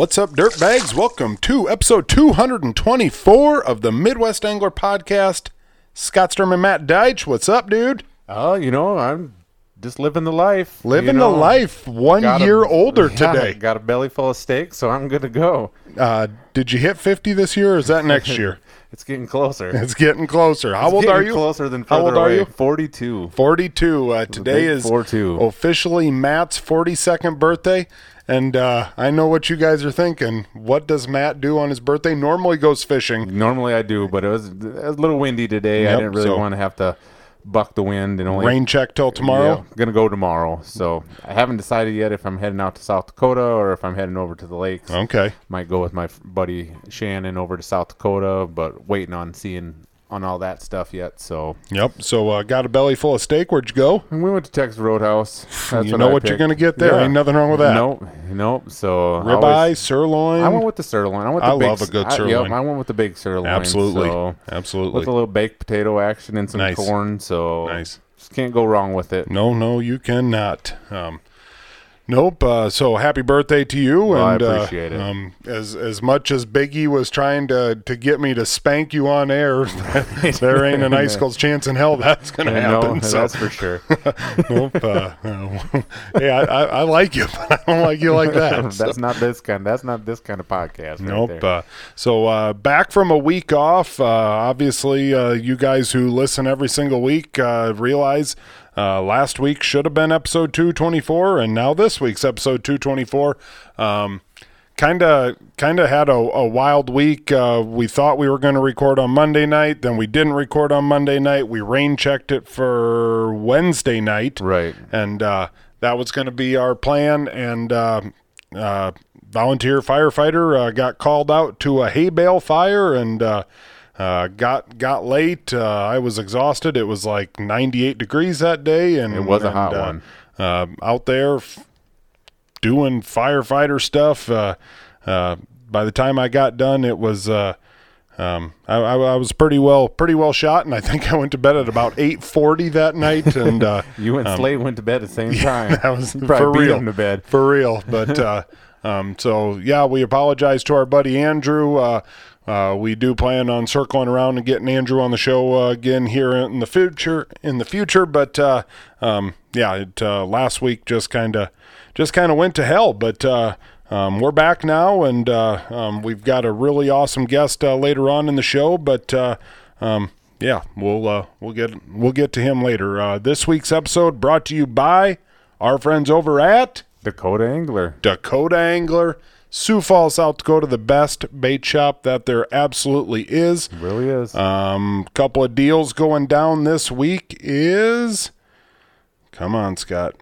What's up, dirtbags? Welcome to episode 224 of the Midwest Angler Podcast. Scott Sturm and Matt Deitch. What's up, dude? Oh, you know, I'm just living the life. Living you know. the life. One Got a- year older Yeah, today. Got a belly full of steak, so I'm good to go. Uh, did you hit 50 this year or is that next year? It's getting closer. It's getting closer. How It's old are you? Closer than How old are you? 42. 42. Uh, today is 42. officially Matt's 42nd birthday. And uh, I know what you guys are thinking. What does Matt do on his birthday? Normally goes fishing. Normally I do, but it was, it was a little windy today. Yep, I didn't really so- want to have to buck the wind and only Rain check till tomorrow. Yeah, gonna go tomorrow. So I haven't decided yet if I'm heading out to South Dakota or if I'm heading over to the lakes. Okay. Might go with my buddy Shannon over to South Dakota, but waiting on seeing on all that stuff yet. So Yep. So uh, got a belly full of steak. Where'd you go? And we went to Texas Roadhouse. That's you what know I what you're gonna get there. Yeah. Ain't nothing wrong with that. Nope, nope. So I Ribeye, always- sirloin. I went with the sirloin. I went. The I big, love a good I- sirloin. yep, I went with the big sirloin. absolutely, So, absolutely with a little baked potato action and some Nice. corn. So nice. just can't go wrong with it. No, no, you cannot. Um, nope. Uh, so happy birthday to you. Well, I appreciate uh, it. Um, as as much as Biggie was trying to to get me to spank you on air, there ain't an icicle's chance in hell that's gonna happen. know, so that's for sure. nope. Uh, uh, hey, I, I, I like you, but I don't like you like that. that's not this kind. That's not this kind of podcast. Right Nope. there. Uh, so uh, back from a week off. Uh, obviously, uh, you guys who listen every single week uh, realize uh, last week should have been episode 224, and now this week's episode 224. Um, kind of kind of had a, a wild week. Uh, we thought we were going to record on Monday night, then we didn't record on Monday night. We rain checked it for Wednesday night Right. and uh, that was going to be our plan. And uh, uh, volunteer firefighter uh, got called out to a hay bale fire and uh, got got late. Uh, I was exhausted. It was like 98 degrees that day, and It was a and, hot uh, one. Uh, out there f- doing firefighter stuff. Uh, uh, by the time I got done, it was. Uh, um, I, I, I was pretty well, pretty well shot, and I think I went to bed at about eight forty that night. And uh, You and Slade went to bed at the same time. that was for real. to bed. For real. But uh, um, so yeah, we apologize to our buddy Andrew. Uh, uh, we do plan on circling around and getting Andrew on the show uh, again here in the future. In the future, but uh, um, yeah, it, uh, last week just kind of just kind of went to hell. But uh, um, we're back now, and uh, um, we've got a really awesome guest uh, later on in the show. But uh, um, yeah, we'll uh, we'll get we'll get to him later. Uh, this week's episode brought to you by our friends over at Dakota Angler. Dakota Angler, Sioux Falls, South Dakota, the best bait shop that there absolutely is. Really is. Um, couple of deals going down this week is. Come on, Scott.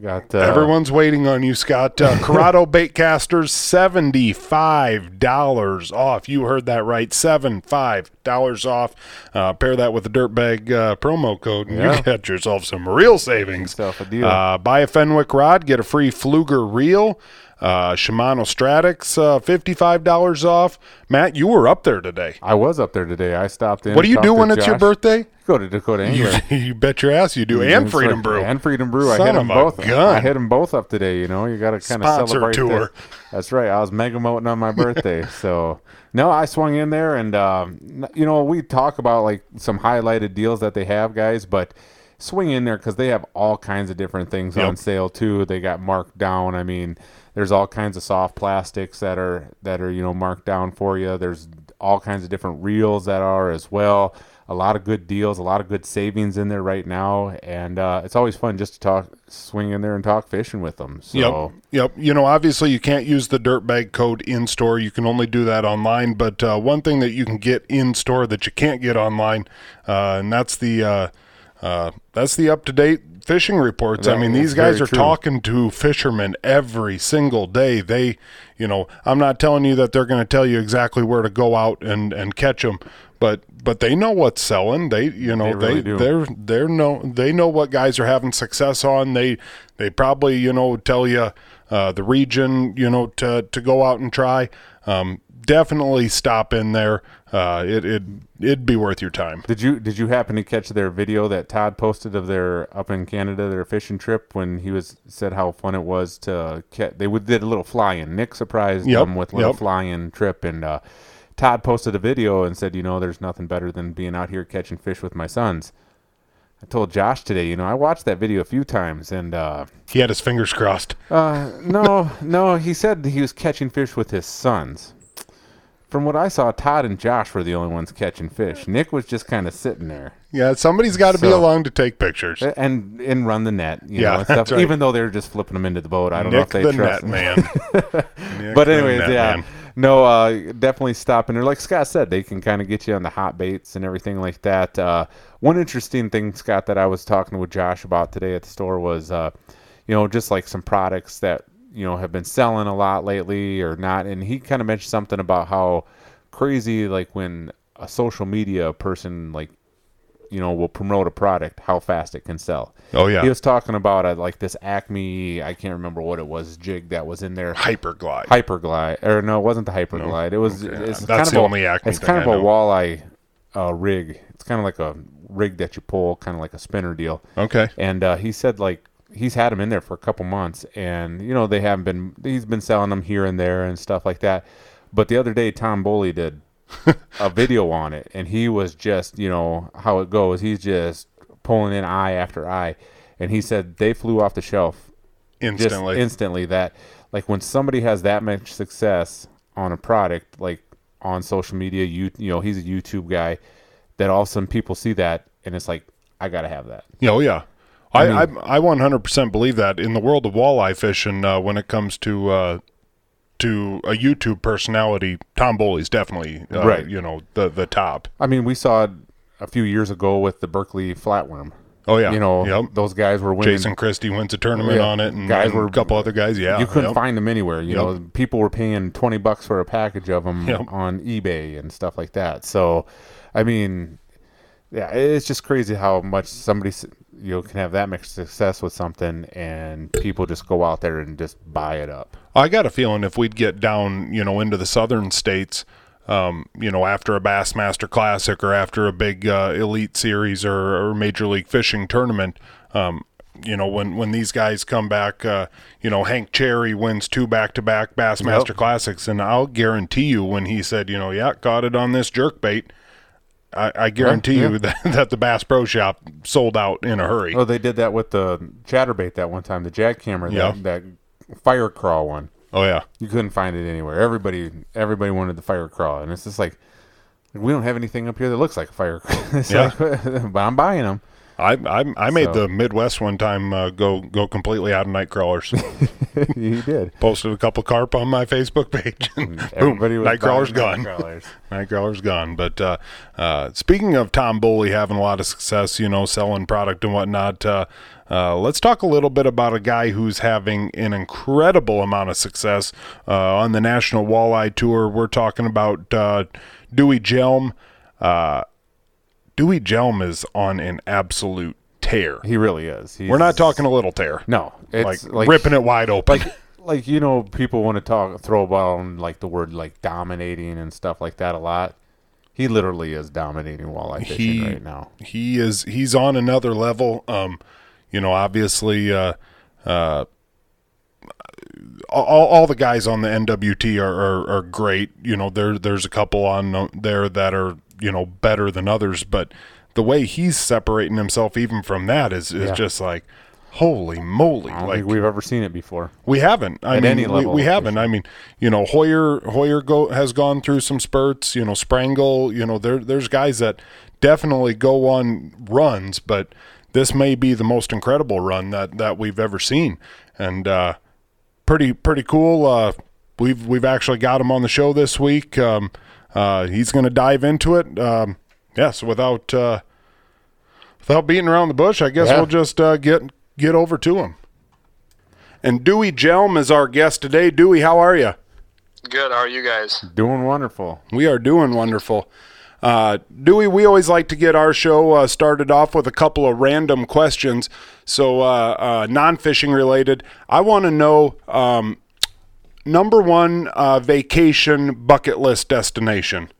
Got uh, Everyone's waiting on you, Scott. Uh, Curado Baitcasters, seventy-five dollars off. You heard that right, seven-five dollars off. Uh, pair that with the Dirtbag uh, promo code, and Yeah. you get yourself some real savings. Yourself a deal. Uh, buy a Fenwick rod, get a free Pflueger reel. Uh, Shimano Stradic, uh, fifty-five dollars off. Matt, you were up there today. I was up there today. I stopped in. What do you do when it's your birthday? Go to Dakota You, Angler. you bet your ass you do, and It's Freedom Brew. And Freedom Brew. I hit them both. gun. I hit them both up today. You know, you got to kind of Sponsor celebrate. tour. there. That's right. I was mega moting on my birthday. so, no, I swung in there and, um, you know, we talk about like some highlighted deals that they have, guys, but swing in there because they have all kinds of different things Yep. on sale too. They got marked down. I mean, there's all kinds of soft plastics that are that are you know marked down for you. There's all kinds of different reels that are as well. A lot of good deals, a lot of good savings in there right now, and uh, it's always fun just to talk, swing in there and talk fishing with them. So Yep. Yep. You know, obviously you can't use the dirtbag code in store. You can only do that online. But uh, one thing that you can get in store that you can't get online, uh, and that's the uh, uh, that's the up to date fishing reports. I mean, these guys are true. talking to fishermen every single day. They, you know, I'm not telling you that they're going to tell you exactly where to go out and and catch them, but but they know what's selling. They, you know, They really they they're they're know they know what guys are having success on. They they probably you know tell you uh, the region you know to to go out and try. um, definitely stop in there. Uh, it it it'd be worth your time. Did you did you happen to catch their video that Todd posted of their up in Canada their fishing trip when he was said how fun it was to catch? They would did a little fly in. Nick surprised Yep, them with a little yep. fly in trip, and uh, Todd posted a video and said, you know, there's nothing better than being out here catching fish with my sons. I told Josh today, you know, I watched that video a few times, and uh, He had his fingers crossed. uh, no, no, he said he was catching fish with his sons. From what I saw, Todd and Josh were the only ones catching fish. Nick was just kind of sitting there Yeah, somebody's got to be along to take pictures. and and run the net, you Yeah, know, and stuff. that's right. Even though they were just flipping them into the boat, I don't know if they the trust net man. But anyways, net yeah, man. no, uh, definitely stopping there. Like Scott said, they can kind of get you on the hot baits and everything like that. Uh, one interesting thing, Scott, that I was talking with Josh about today at the store was, uh, you know, just like some products that you know have been selling a lot lately or not. And he kind of mentioned something about how crazy, like when a social media person like you know will promote a product, how fast it can sell. Oh yeah, He was talking about uh, like this Acme, I can't remember what it was, jig that was in there. hyperglide. Hyperglide, or no, it wasn't the Hyperglide. It was. Okay, It's that's kind of the a, Acme It's kind of a know. walleye uh, rig. It's kind of like a rig that you pull, kind of like a spinner deal. okay. And uh, he said like he's had them in there for a couple months, and you know they haven't been. He's been selling them here and there and stuff like that. But the other day, Tom Boley did a video on it, and he was just you know how it goes. He's just pulling in eye after eye, and he said they flew off the shelf Instantly. instantly that like when somebody has that much success on a product like on social media you you know he's a youtube guy that all of a sudden people see that and it's like i gotta have that Yeah, oh yeah. I, I, mean- I 100% believe that in the world of walleye fishing, uh, when it comes to uh, to a YouTube personality, Tom Boley's definitely uh, Right. You know the the top. i mean we saw it a few years ago with the Berkley flatworm Oh yeah, you know Yep. those guys were winning Jason Christie wins a tournament Yeah. on it, and, Guys and were- a couple other guys. Yeah, you couldn't yep. find them anywhere. You Yep. know, people were paying twenty bucks for a package of them on eBay and stuff like that. So, I mean, yeah, it's just crazy how much somebody you can have that much success with something, and people just go out there and just buy it up. I got a feeling if we'd get down, you know, into the southern states, um, you know, after a Bassmaster Classic or after a big uh, Elite Series or, or Major League Fishing tournament, um, you know, when when these guys come back, uh, you know, Hank Cherry wins two back-to-back Bassmaster Yep. Classics, and I'll guarantee you when he said, you know, yeah, caught it on this jerk bait. I, I guarantee yeah. you that, that the Bass Pro Shop sold out in a hurry. Oh, they did that with the chatterbait that one time, the jackhammer, Yeah. that, that fire crawl one. Oh yeah, You couldn't find it anywhere. Everybody, everybody wanted the fire crawl, and it's just like we don't have anything up here that looks like a fire crawl. Yeah. like, but I'm buying them. I I, I made So- the Midwest one time uh, go go completely out of night crawlers. he did. Posted a couple carp on my Facebook page. and Boom, was Nightcrawler's buying gone. Nightcrawlers. Nightcrawler's gone. But uh, uh, speaking of Tom Boley having a lot of success, you know, selling product and whatnot, uh, uh, let's talk a little bit about a guy who's having an incredible amount of success uh, on the National Walleye Tour. We're talking about uh, Dewey Hjelm. Uh, Dewey Hjelm is on an absolute tear. He really is. He's, We're not talking a little tear. No, Like, it's like, ripping it wide open. Like, like you know, people want to talk, throw about like the word like dominating and stuff like that a lot. He literally is dominating walleye fishing he right now. he is he's on another level um you know obviously uh uh all, all the guys on the NWT are, are, are great. You know, there there's a couple on there that are you know better than others, but the way he's separating himself even from that is is Yeah. just like, holy moly! Like we've ever seen it before. we haven't. I At mean, any we, level we of haven't. I mean, you know, Hoyer Hoyer go has gone through some spurts. You know, Sprengel. You know, there there's guys that definitely go on runs, but this may be the most incredible run that that we've ever seen, and uh, pretty pretty cool. Uh, we've we've actually got him on the show this week. Um, uh, he's going to dive into it. Um, yes, without uh, without beating around the bush, I guess Yeah. we'll just uh, get get over to him. And Dewey Hjelm is our guest today. Dewey, how are you? Good. How are you guys? Doing wonderful. We are doing wonderful. Uh, Dewey, we always like to get our show uh, started off with a couple of random questions. So, uh, uh, non fishing related, I want to know um, number one uh, vacation bucket list destination?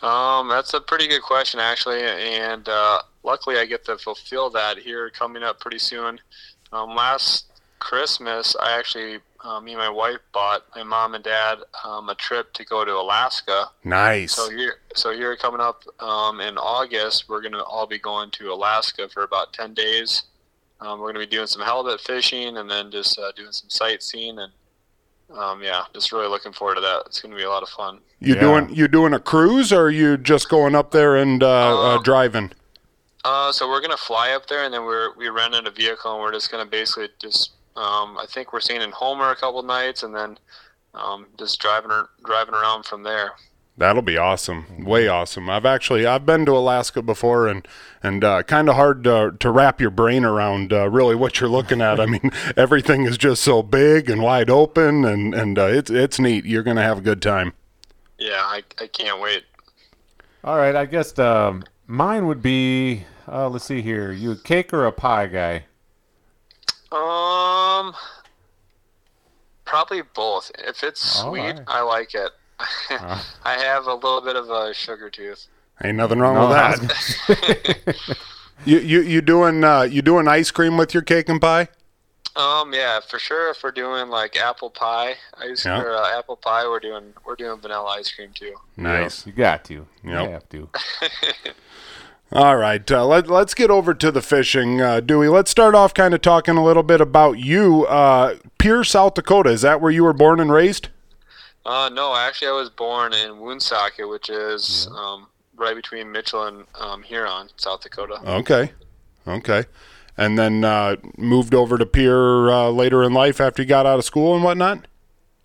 Um, that's a pretty good question, actually, and uh, luckily I get to fulfill that here coming up pretty soon. Um, last Christmas, I actually, uh, me and my wife bought my mom and dad um, a trip to go to Alaska. Nice. So here, so here coming up um, in August, we're gonna all be going to Alaska for about ten days. Um, we're gonna be doing some halibut fishing and then just uh, doing some sightseeing and um, yeah, just really looking forward to that. It's gonna be a lot of fun. You Yeah. doing you doing a cruise or are you just going up there and uh, uh, Uh, driving? Uh, so we're gonna fly up there, and then we're we rented a vehicle, and we're just gonna basically just um, I think we're staying in Homer a couple nights, and then um, just driving driving around from there. That'll be awesome, way awesome. I've actually I've been to Alaska before, and and uh, kind of hard to, to wrap your brain around uh, really what you're looking at. I mean, everything is just so big and wide open, and and uh, it's it's neat. You're gonna have a good time. Yeah, I, I can't wait. All right, I guess um, mine would be. Uh, let's see here. You a cake or a pie guy? Um, probably both. If it's All sweet, right. I like it. Uh. I have a little bit of a sugar tooth. Ain't nothing wrong No, with that. You you you doing uh, you doing ice cream with your cake and pie? Um, yeah, for sure. If we're doing like apple pie, ice Yeah. or uh, apple pie, we're doing we're doing vanilla ice cream too. Nice. You got to. You Yep. have to. All right, uh, let, let's get over to the fishing. Uh, Dewey, let's start off kind of talking a little bit about you. Uh, Pierre, South Dakota, is that where you were born and raised? Uh, no, actually, I was born in Woonsocket, which is um, right between Mitchell and um, Huron, South Dakota. Okay, okay. And then uh, moved over to Pierre uh, later in life after you got out of school and whatnot?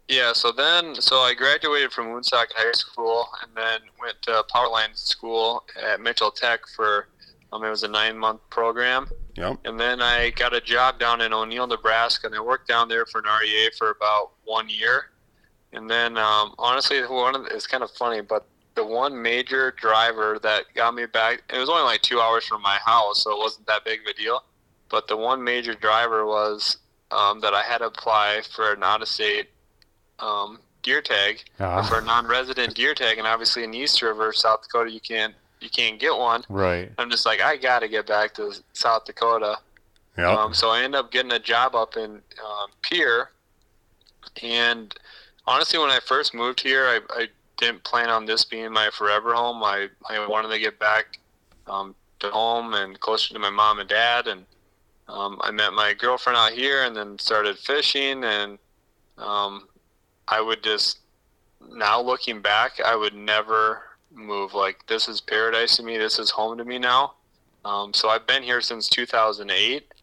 Yeah, so then, so I graduated from Woonsocket High School and then went to Powerline School at Mitchell Tech for, um, it was a nine month program. Yep. And then I got a job down in O'Neill, Nebraska, and I worked down there for an REA for about one year. And then, um, honestly, one of the, it's kind of funny, but the one major driver that got me back, it was only like two hours from my house, so it wasn't that big of a deal. But the one major driver was um, that I had to apply for an out-of-state um, gear tag Ah. for a non-resident gear tag, and obviously in East River, South Dakota, you can't you can't get one. Right. I'm just like, I got to get back to South Dakota. Yep. Um, so I end up getting a job up in um, Pierre. And honestly, when I first moved here, I, I didn't plan on this being my forever home. I, I wanted to get back um, to home and closer to my mom and dad. And um, I met my girlfriend out here and then started fishing. And um, I would just, now looking back, I would never move. Like, this is paradise to me. This is home to me now. Um, so I've been here since 2008,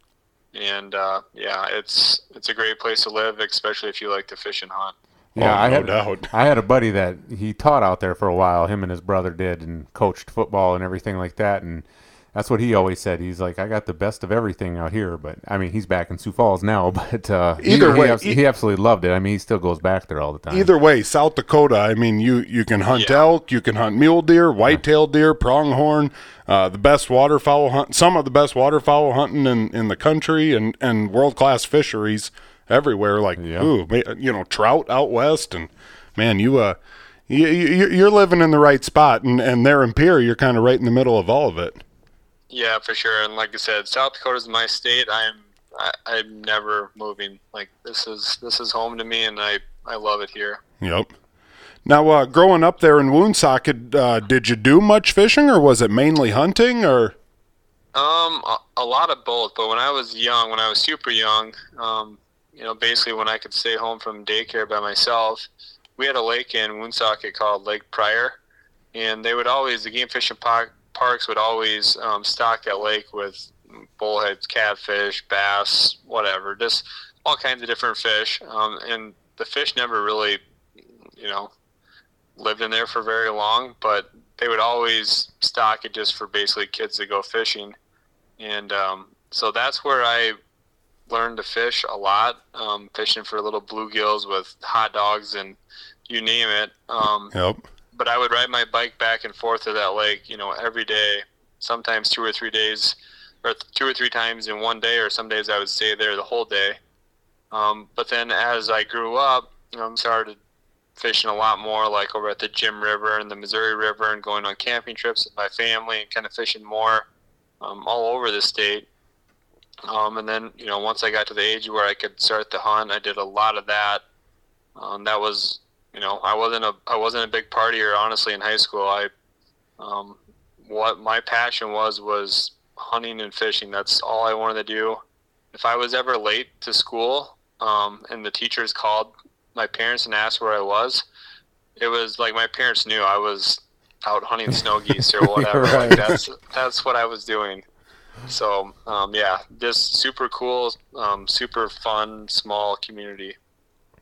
and uh, yeah, it's it's a great place to live, especially if you like to fish and hunt. Yeah, Oh, I no had doubt. I had a buddy that he taught out there for a while. Him and his brother did, and coached football and everything like that. And that's what he always said. He's like, I got the best of everything out here. But I mean, he's back in Sioux Falls now. But uh, Either he, way, abs- e- he absolutely loved it. I mean, he still goes back there all the time. Either way, South Dakota. I mean, you you can hunt Yeah. elk, you can hunt mule deer, white-tailed deer, pronghorn, uh, the best waterfowl hunt, some of the best waterfowl hunting in, in the country, and and world-class fisheries everywhere. Like Yeah. ooh, you know, trout out west, and man, you uh, you, you you're living in the right spot, and and there in Pierre, you're kind of right in the middle of all of it. Yeah, for sure. And like I said, South Dakota is my state. I'm I, I'm never moving. Like this is this is home to me, and I I love it here. Yep. Now, uh, growing up there in Woonsocket, uh, did you do much fishing, or was it mainly hunting, or? Um, a, a lot of both. But when I was young, when I was super young, um, you know, basically when I could stay home from daycare by myself, we had a lake in Woonsocket called Lake Pryor, and they would always the game fishing park, parks would always um, stock that lake with bullheads, catfish, bass, whatever, just all kinds of different fish. Um, and the fish never really, you know, lived in there for very long, but they would always stock it just for basically kids to go fishing. And um, so that's where I learned to fish a lot, um, fishing for little bluegills with hot dogs and you name it. Um, Yep. but I would ride my bike back and forth to that lake, you know, every day, sometimes two or three days, or two or three times in one day, or some days I would stay there the whole day. Um, but then as I grew up, um, started fishing a lot more, like over at the Jim River and the Missouri River, and going on camping trips with my family and kind of fishing more um, all over the state. Um, and then, you know, once I got to the age where I could start the hunt, I did a lot of that. Um, that was, you know, I wasn't a I wasn't a big partier honestly in high school. I, um, what my passion was was hunting and fishing. That's all I wanted to do. If I was ever late to school, um, and the teachers called my parents and asked where I was, it was like my parents knew I was out hunting snow geese or whatever. Right. Like that's that's what I was doing. So um, yeah, just super cool, um, super fun, small community.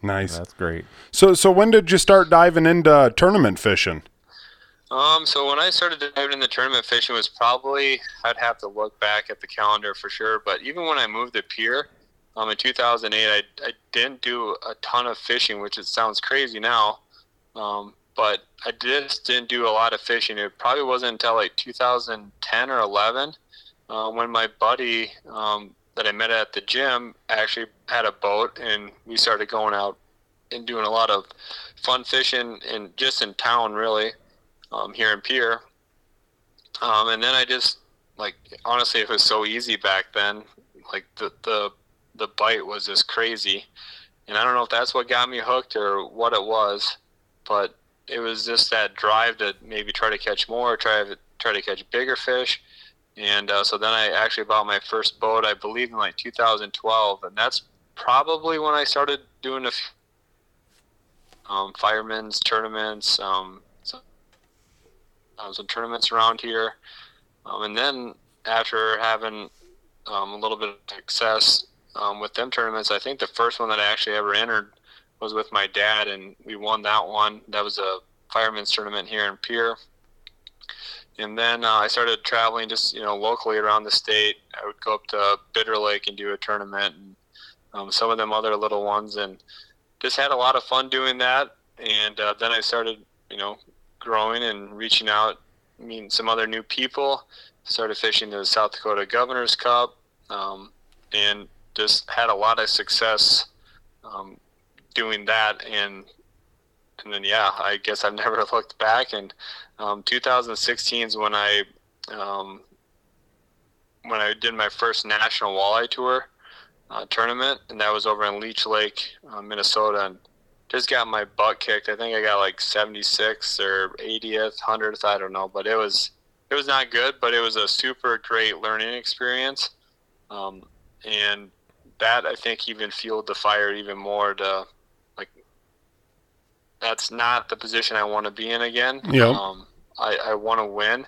Nice. That's great. So so when did you start diving into tournament fishing? Um, so when I started diving in the tournament fishing was probably I'd have to look back at the calendar for sure. But even when I moved to Pierre, um, in 2008, I, I didn't do a ton of fishing, which it sounds crazy now. Um, but I just didn't do a lot of fishing. It probably wasn't until like 2010 or 11 uh, when my buddy um, that I met at the gym actually had a boat, and we started going out and doing a lot of fun fishing and just in town, really, um, here in Pierre. Um, and then I just like honestly, it was so easy back then. Like the the the bite was just crazy, and I don't know if that's what got me hooked or what it was, but it was just that drive to maybe try to catch more, try to try to catch bigger fish, and uh, so then I actually bought my first boat, I believe in like 2012, and that's probably when I started doing a few, um, firemen's tournaments, um, some, uh, some tournaments around here, um, and then after having um, a little bit of success um, with them tournaments, I think the first one that I actually ever entered was with my dad, and we won that one. That was a firemen's tournament here in Pierre. And then uh, I started traveling just you know locally around the state. I would go up to Bitter Lake and do a tournament, and um, some of them other little ones, and just had a lot of fun doing that. And uh, then I started you know growing and reaching out, meeting some other new people. Started fishing the South Dakota Governor's Cup, um, and just had a lot of success um, doing that. And and then yeah, I guess I've never looked back. And um, 2016 is when I um, when I did my first national walleye tour uh, tournament, and that was over in Leech Lake, uh, Minnesota, and just got my butt kicked. I think I got like 76 or 80th, 100th, I don't know, but it was it was not good, but it was a super great learning experience, um, and that I think even fueled the fire even more to like that's not the position I want to be in again. Yep. Um, I, I want to win,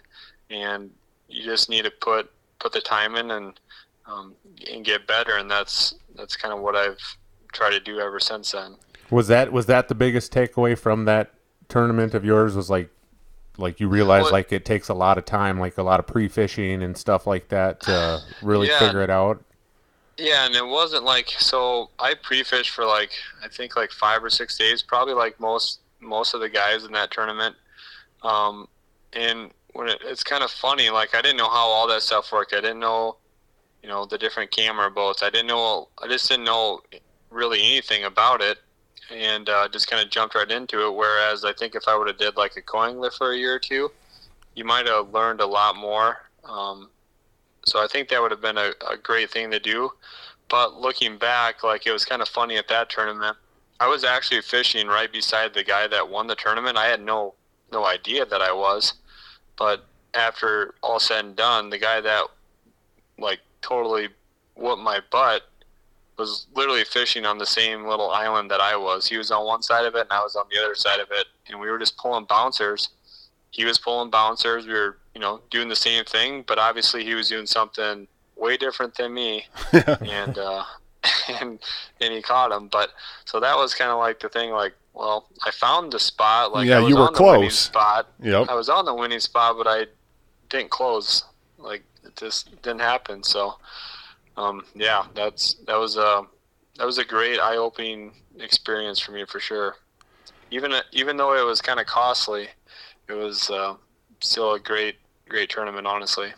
and you just need to put put the time in and um, and get better, and that's that's kind of what I've tried to do ever since then. Was that was that the biggest takeaway from that tournament of yours? Was like like you realize Well- like it takes a lot of time, like a lot of pre fishing and stuff like that to really Yeah. figure it out. Yeah, and it wasn't like so. I pre-fished for like I think like five or six days, probably like most most of the guys in that tournament. Um, and when it, it's kind of funny, like I didn't know how all that stuff worked. I didn't know, you know, the different camera boats. I didn't know. I just didn't know really anything about it, and uh, just kind of jumped right into it. Whereas I think if I would have did like a co angler for a year or two, you might have learned a lot more. Um, so I think that would have been a, a great thing to do. But looking back, like it was kind of funny at that tournament. I was actually fishing right beside the guy that won the tournament. I had no no idea that I was, but after all said and done, the guy that like totally whooped my butt was literally fishing on the same little island that I was. He was on one side of it and I was on the other side of it, and we were just pulling bouncers. He was pulling bouncers. We were, you know, doing the same thing, but obviously he was doing something way different than me, and uh, and and he caught him. But so that was kind of like the thing. Like, well, I found the spot. Like, Yeah, I was you were on close. spot. Yep. I was on the winning spot, but I didn't close. Like it just didn't happen. So, um, yeah, that's that was a that was a great eye-opening experience for me for sure. Even even though it was kind of costly, it was uh, still a great great tournament. Honestly,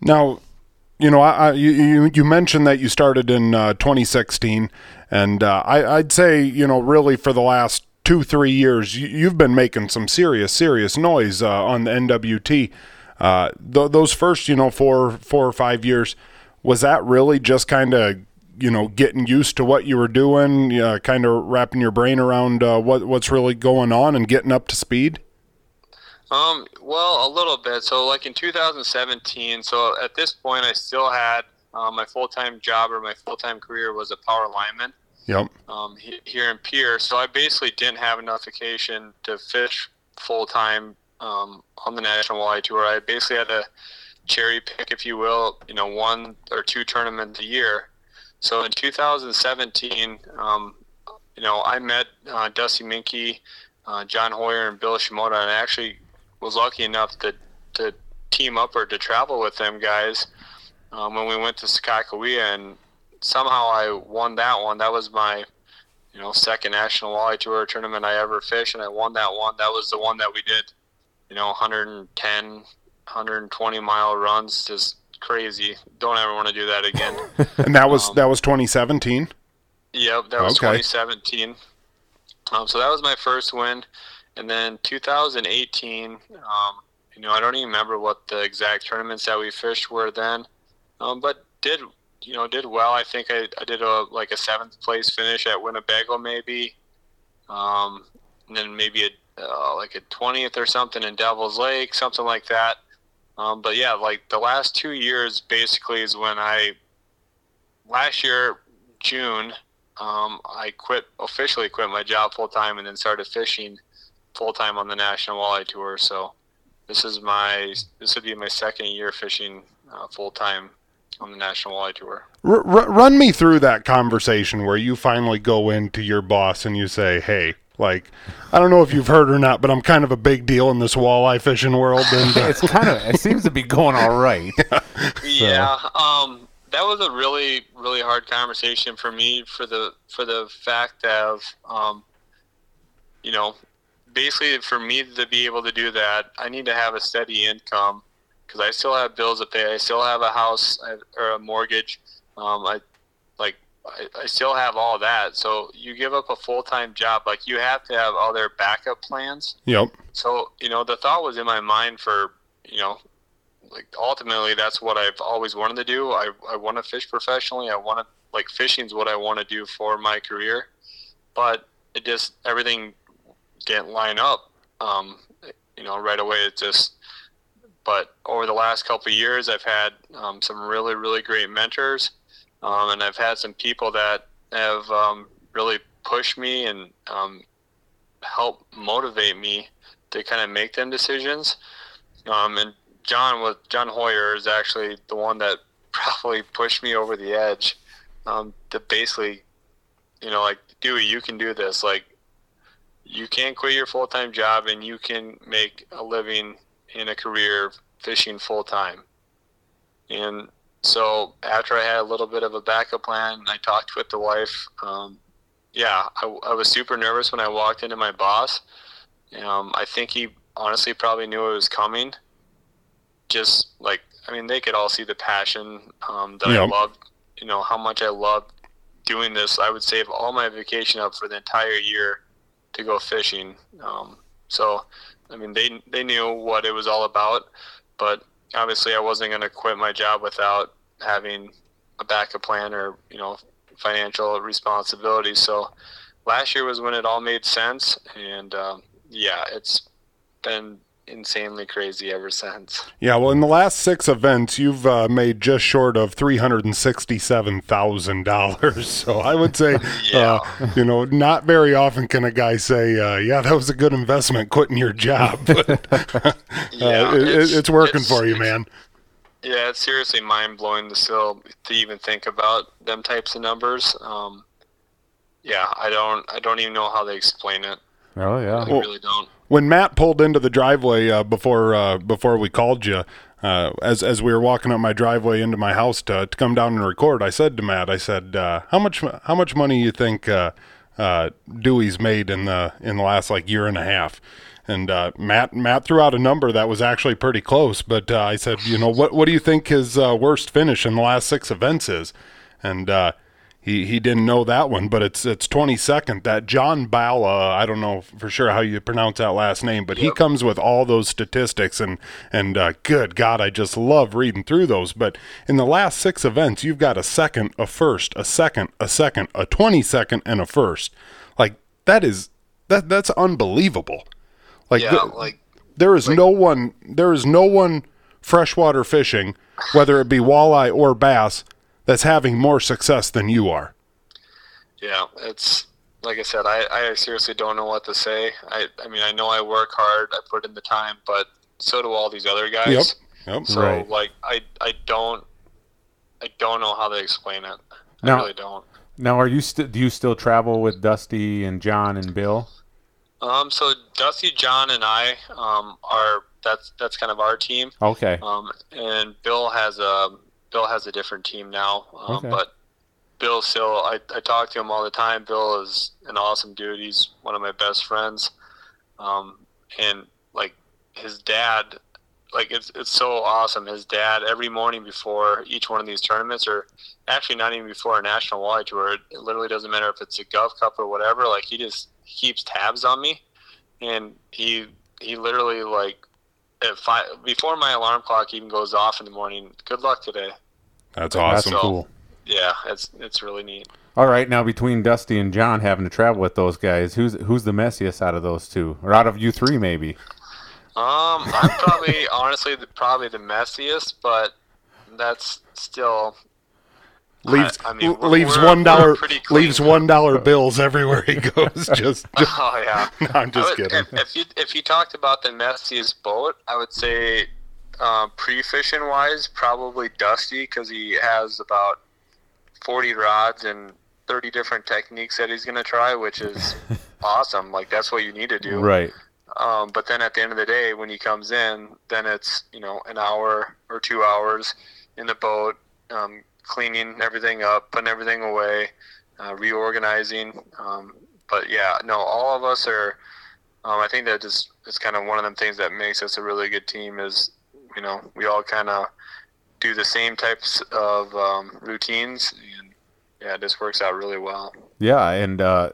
Now, you know, I, I you you mentioned that you started in uh, 2016, and uh, I, I'd say you know really for the last two three years you, you've been making some serious serious noise uh, on the NWT. Uh, th- those first you know four four or five years was that really just kind of you know getting used to what you were doing, uh, kind of wrapping your brain around uh, what what's really going on and getting up to speed. Um, well, a little bit. So, like in 2017, so at this point, I still had um, my full time job or my full time career was a power lineman. Yep. Um, here in Pierre, so I basically didn't have enough vacation to fish full time um, on the National Walleye Tour. I basically had to cherry pick, if you will, you know, one or two tournaments a year. So in 2017, um, you know, I met uh, Dusty Minke, uh, John Hoyer, and Bill Shimota, and I actually was lucky enough to, to team up or to travel with them guys um, when we went to Sakakawea, and somehow I won that one. That was my, you know, second national walleye tour tournament I ever fished, and I won that one. That was the one that we did, you know, 110, 120 mile runs, just crazy. Don't ever want to do that again. And that was Um, that was 2017. Yep, that was Okay. 2017. Um, so that was my first win, and then 2018. Um, you know, I don't even remember what the exact tournaments that we fished were then, um, but did you know did well. I think I, I did a like a seventh place finish at Winnebago maybe, um, and then maybe a uh, like a 20th or something in Devil's Lake, something like that. Um, but yeah, like the last two years basically is when I last year June um, I quit officially quit my job full time and then started fishing full time on the National Walleye Tour. So this is my this would be my second year fishing uh, full time on the National Walleye Tour. R- r- run me through that conversation where you finally go into your boss and you say, "Hey, like, I don't know if you've heard or not, but I'm kind of a big deal in this walleye fishing world." And uh, It's kind of it seems to be going all right. Yeah, um, that was a really really hard conversation for me for the for the fact of um, you know basically for me to be able to do that, I need to have a steady income because I still have bills to pay. I still have a house or a mortgage. Um, I like I, I still have all that. So you give up a full time job, like you have to have other backup plans. yep, So, you know, the thought was in my mind for, you know, like ultimately that's what I've always wanted to do. I, I want to fish professionally. I want to, like, fishing's what I want to do for my career. But it just, everything didn't line up, um, you know, right away. It just, but over the last couple of years, I've had um, some really, really great mentors. Um, and I've had some people that have um, really pushed me and um, help motivate me to kind of make them decisions. Um, and John was John Hoyer is actually the one that probably pushed me over the edge to basically, you know, like, Dewey, you can do this. Like, you can quit your full time job and you can make a living in a career fishing full time. And so after I had a little bit of a backup plan, I talked with the wife. Um, yeah, I, I was super nervous when I walked into my boss. Um, I think he honestly probably knew it was coming. Just like, I mean, they could all see the passion um, that I loved, you know, how much I loved doing this. I would save all my vacation up for the entire year to go fishing. Um, so, I mean, they, they knew what it was all about, but obviously I wasn't going to quit my job without having a backup plan or, you know, financial responsibility. So last year was when it all made sense. And um, yeah, it's been insanely crazy ever since. yeah. Well, in the last six events, you've uh, made just short of three hundred and sixty-seven thousand dollars. So I would say, Yeah. uh, you know, not very often can a guy say, uh, "Yeah, that was a good investment, quitting your job." But uh, Yeah, it, it- it's- it's working it's- for you, man. Yeah, it's seriously mind blowing to still to even think about them types of numbers. Um, yeah, I don't I don't even know how they explain it. Oh yeah, I yeah. really don't. When Matt pulled into the driveway uh, before uh, before we called you, uh, as as we were walking up my driveway into my house to, to come down and record, I said to Matt, I said, uh, "How much how much money you think uh, uh, Dewey's made in the in the last like year and a half. And Matt Matt threw out a number that was actually pretty close, but I said, you know, what what do you think his worst finish in the last six events is? And uh, he he didn't know that one, but it's it's 22nd. That John Bala, I don't know for sure how you pronounce that last name, but he comes with all those statistics, and and uh, good God, I just love reading through those. But in the last six events, you've got a second, a first, a second, a second, a 22nd, and a first. Like that is that that's unbelievable. Like Yeah, the- like there is no one there is no one freshwater fishing, whether it be walleye or bass, that's having more success than you are. Yeah, it's like I said. I, I seriously don't know what to say. I I mean I know I work hard. I put in the time, but so do all these other guys. Yep. Yep. So Right. like I I don't I don't know how to explain it. I No. really don't. Now, are you still? Do you still travel with Dusty and John and Bill? Um, so Dusty, John, and I um, are that's that's kind of our team. Okay. Um, and Bill has a Bill has a different team now. Um, Okay. But Bill still, I, I talk to him all the time. Bill is an awesome dude. He's one of my best friends. Um, and like his dad, like it's it's so awesome. His dad every morning before each one of these tournaments, or actually not even before a national walleye tour. It, it literally doesn't matter if it's a Gulf Cup or whatever. Like he just keeps tabs on me, and he he literally like at five before my alarm clock even goes off in the morning. Good luck today. That's That's awesome. So- cool. Yeah, it's it's really neat. All right, now between Dusty and John having to travel with those guys, who's who's the messiest out of those two, or out of you three, maybe? Um, I'm probably honestly the, probably the messiest, but that's still Leaves I- I mean, we're- leaves we're- one dollar we're pretty clean. leaves one dollar bills everywhere he goes. Just, just oh yeah. no, I'm just would- kidding. If, if you if you talked about the messiest boat, I would say uh, pre-fishing wise, probably Dusty because he has about forty rods and thirty different techniques that he's gonna try, which is awesome. Like that's what you need to do. Right. Um, but then at the end of the day, when he comes in, then it's you know an hour or two hours in the boat, um, cleaning everything up, putting everything away, uh, reorganizing. Um, but yeah, no, all of us are. Um, I think that just is kind of one of them things that makes us a really good team. Is you know we all kind of do the same types of um, routines, and yeah, this works out really well. Yeah, and uh,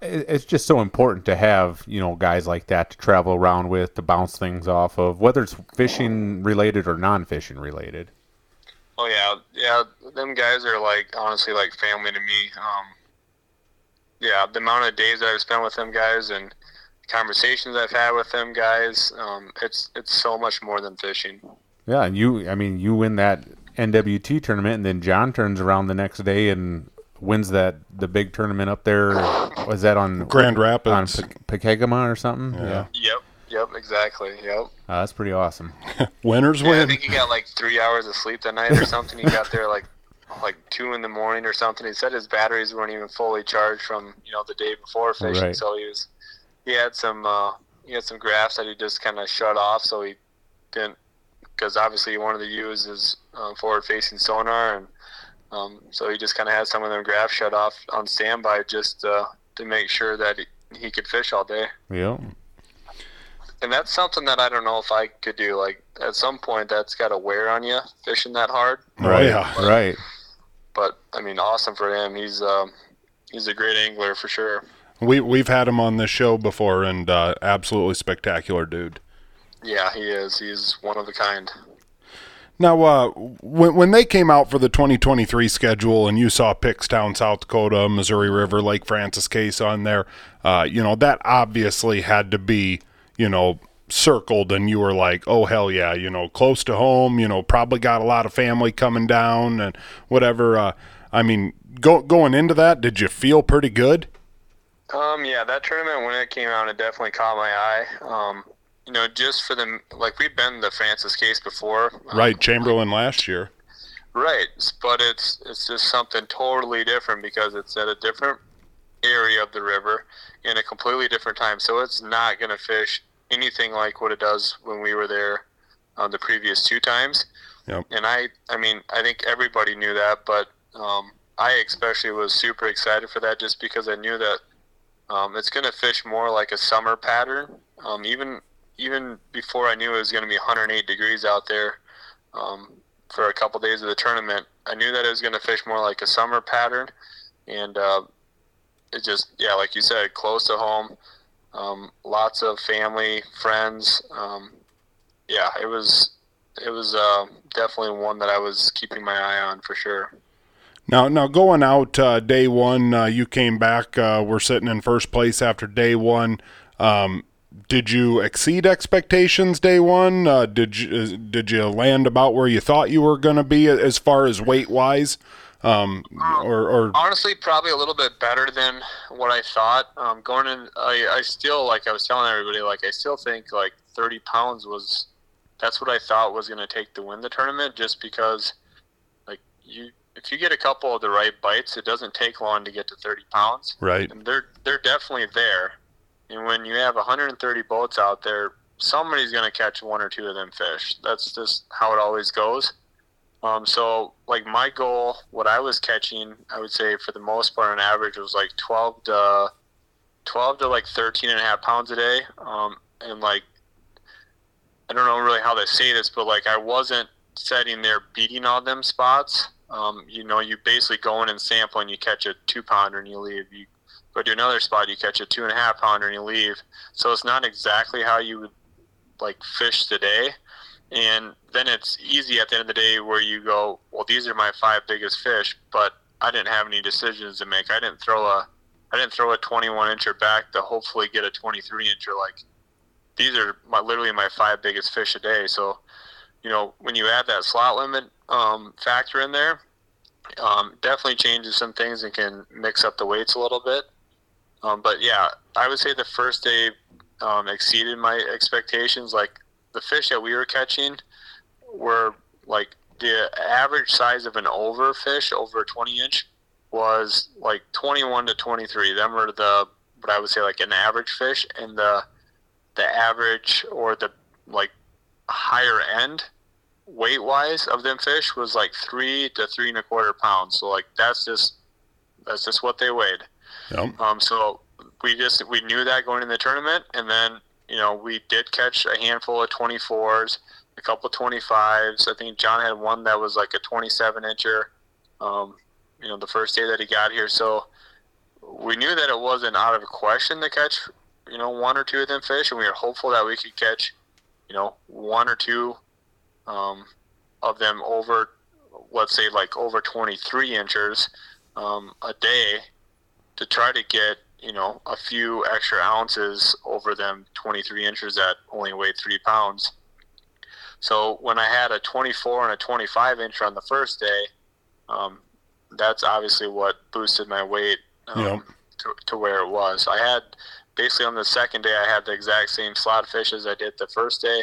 it's just so important to have you know guys like that to travel around with to bounce things off of, whether it's fishing related or non-fishing related. Oh yeah, yeah. Them guys are like honestly like family to me. Um, yeah, the amount of days that I've spent with them guys and conversations I've had with them guys, um, it's it's so much more than fishing. Yeah, and you, I mean, you win that NWT tournament, and then John turns around the next day and wins that the big tournament up there. Was that on Grand on Rapids. Pe- Pekegama or something? Yeah. Yep, yep, exactly. Yep. Uh, that's pretty awesome. Winners Yeah, I win. think he got like three hours of sleep that night or something. He got there like like two in the morning or something. He said his batteries weren't even fully charged from you know the day before fishing, Right. so he was he had some uh, he had some graphs that he just kind of shut off, so he didn't because obviously he wanted to use his uh, forward facing sonar and um, so he just kind of had some of them graphs shut off on standby just uh, to make sure that he, he could fish all day Yeah. and that's something that I don't know if I could do. Like at some point, that's got to wear on you fishing that hard. Oh, Right. yeah. Right. But I mean, awesome for him. He's um, he's a great angler for sure. We we've had him on this show before, and uh, absolutely spectacular dude. Yeah, he is. He's one of a kind. Now, uh, when when they came out for the 2023 schedule, and you saw Pickstown, South Dakota, Missouri River, Lake Francis case on there, uh, you know that obviously had to be, you know, circled, and you were like, oh hell yeah, you know, close to home, you know, probably got a lot of family coming down and whatever. Uh, I mean, go, going into that, did you feel pretty good? Um, yeah, that tournament when it came out, it definitely caught my eye. Um, you know, just for the like we've been the Francis case before, um, Right, Chamberlain last year. Right, but it's it's just something totally different because it's at a different area of the river in a completely different time. So it's not going to fish anything like what it does when we were there uh, the previous two times. Yep. And I, I mean, I think everybody knew that, but um, I especially was super excited for that just because I knew that Um, it's going to fish more like a summer pattern. Um, even even before I knew it was going to be 108 degrees out there um, for a couple days of the tournament, I knew that it was going to fish more like a summer pattern, and uh, it just yeah, like you said, close to home, um, lots of family, friends. Um, yeah, it was it was uh, definitely one that I was keeping my eye on for sure. Now, now going out uh, day one, uh, you came back. Uh, we're sitting in first place after day one. Um, did you exceed expectations day one? Uh, did you uh, did you land about where you thought you were going to be as far as weight wise? Um, or, or, honestly, probably a little bit better than what I thought. Um, going in, I, I still like I was telling everybody, like I still think like 30 pounds was that's what I thought was going to take to win the tournament, just because like you if you get a couple of the right bites, it doesn't take long to get to 30 pounds. Right. And they're they're definitely there. And when you have 130 boats out there, somebody's going to catch one or two of them fish. That's just how it always goes. Um, so, like my goal, what I was catching, I would say for the most part on average was like 12 to 12 to like 13 and a half pounds a day. Um, and like, I don't know really how they say this, but like I wasn't setting there beating all them spots. Um, you know, you basically go in and sample and you catch a two pounder and you leave. You go to another spot, you catch a two and a half pounder and you leave. So it's not exactly how you would like fish today. And then it's easy at the end of the day where you go, well, these are my five biggest fish, but I didn't have any decisions to make. I didn't throw a, I didn't throw a 21 incher back to hopefully get a 23 incher. Like these are my literally my five biggest fish a day. So, you know, when you add that slot limit um, factor in there, um, definitely changes some things and can mix up the weights a little bit. Um, but yeah, I would say the first day um, exceeded my expectations. Like the fish that we were catching were like the average size of an over fish over 20 inch was like 21 to 23. Them were the what I would say like an average fish, and the the average or the like higher end weight wise of them fish was like three to three and a quarter pounds. So like that's just that's just what they weighed. Yep. Um, so we just we knew that going in the tournament, and then you know we did catch a handful of 24s, a couple 25s. I think John had one that was like a 27 incher. Um, you know the first day that he got here, so we knew that it wasn't out of question to catch you know one or two of them fish, and we were hopeful that we could catch you know one or two um, of them over, let's say like over 23 inches um, a day to try to get you know a few extra ounces over them 23 inches that only weigh three pounds. So when I had a 24 and a 25 inch on the first day, um, that's obviously what boosted my weight um, to, to where it was. I had basically on the second day I had the exact same slot fish as I did the first day.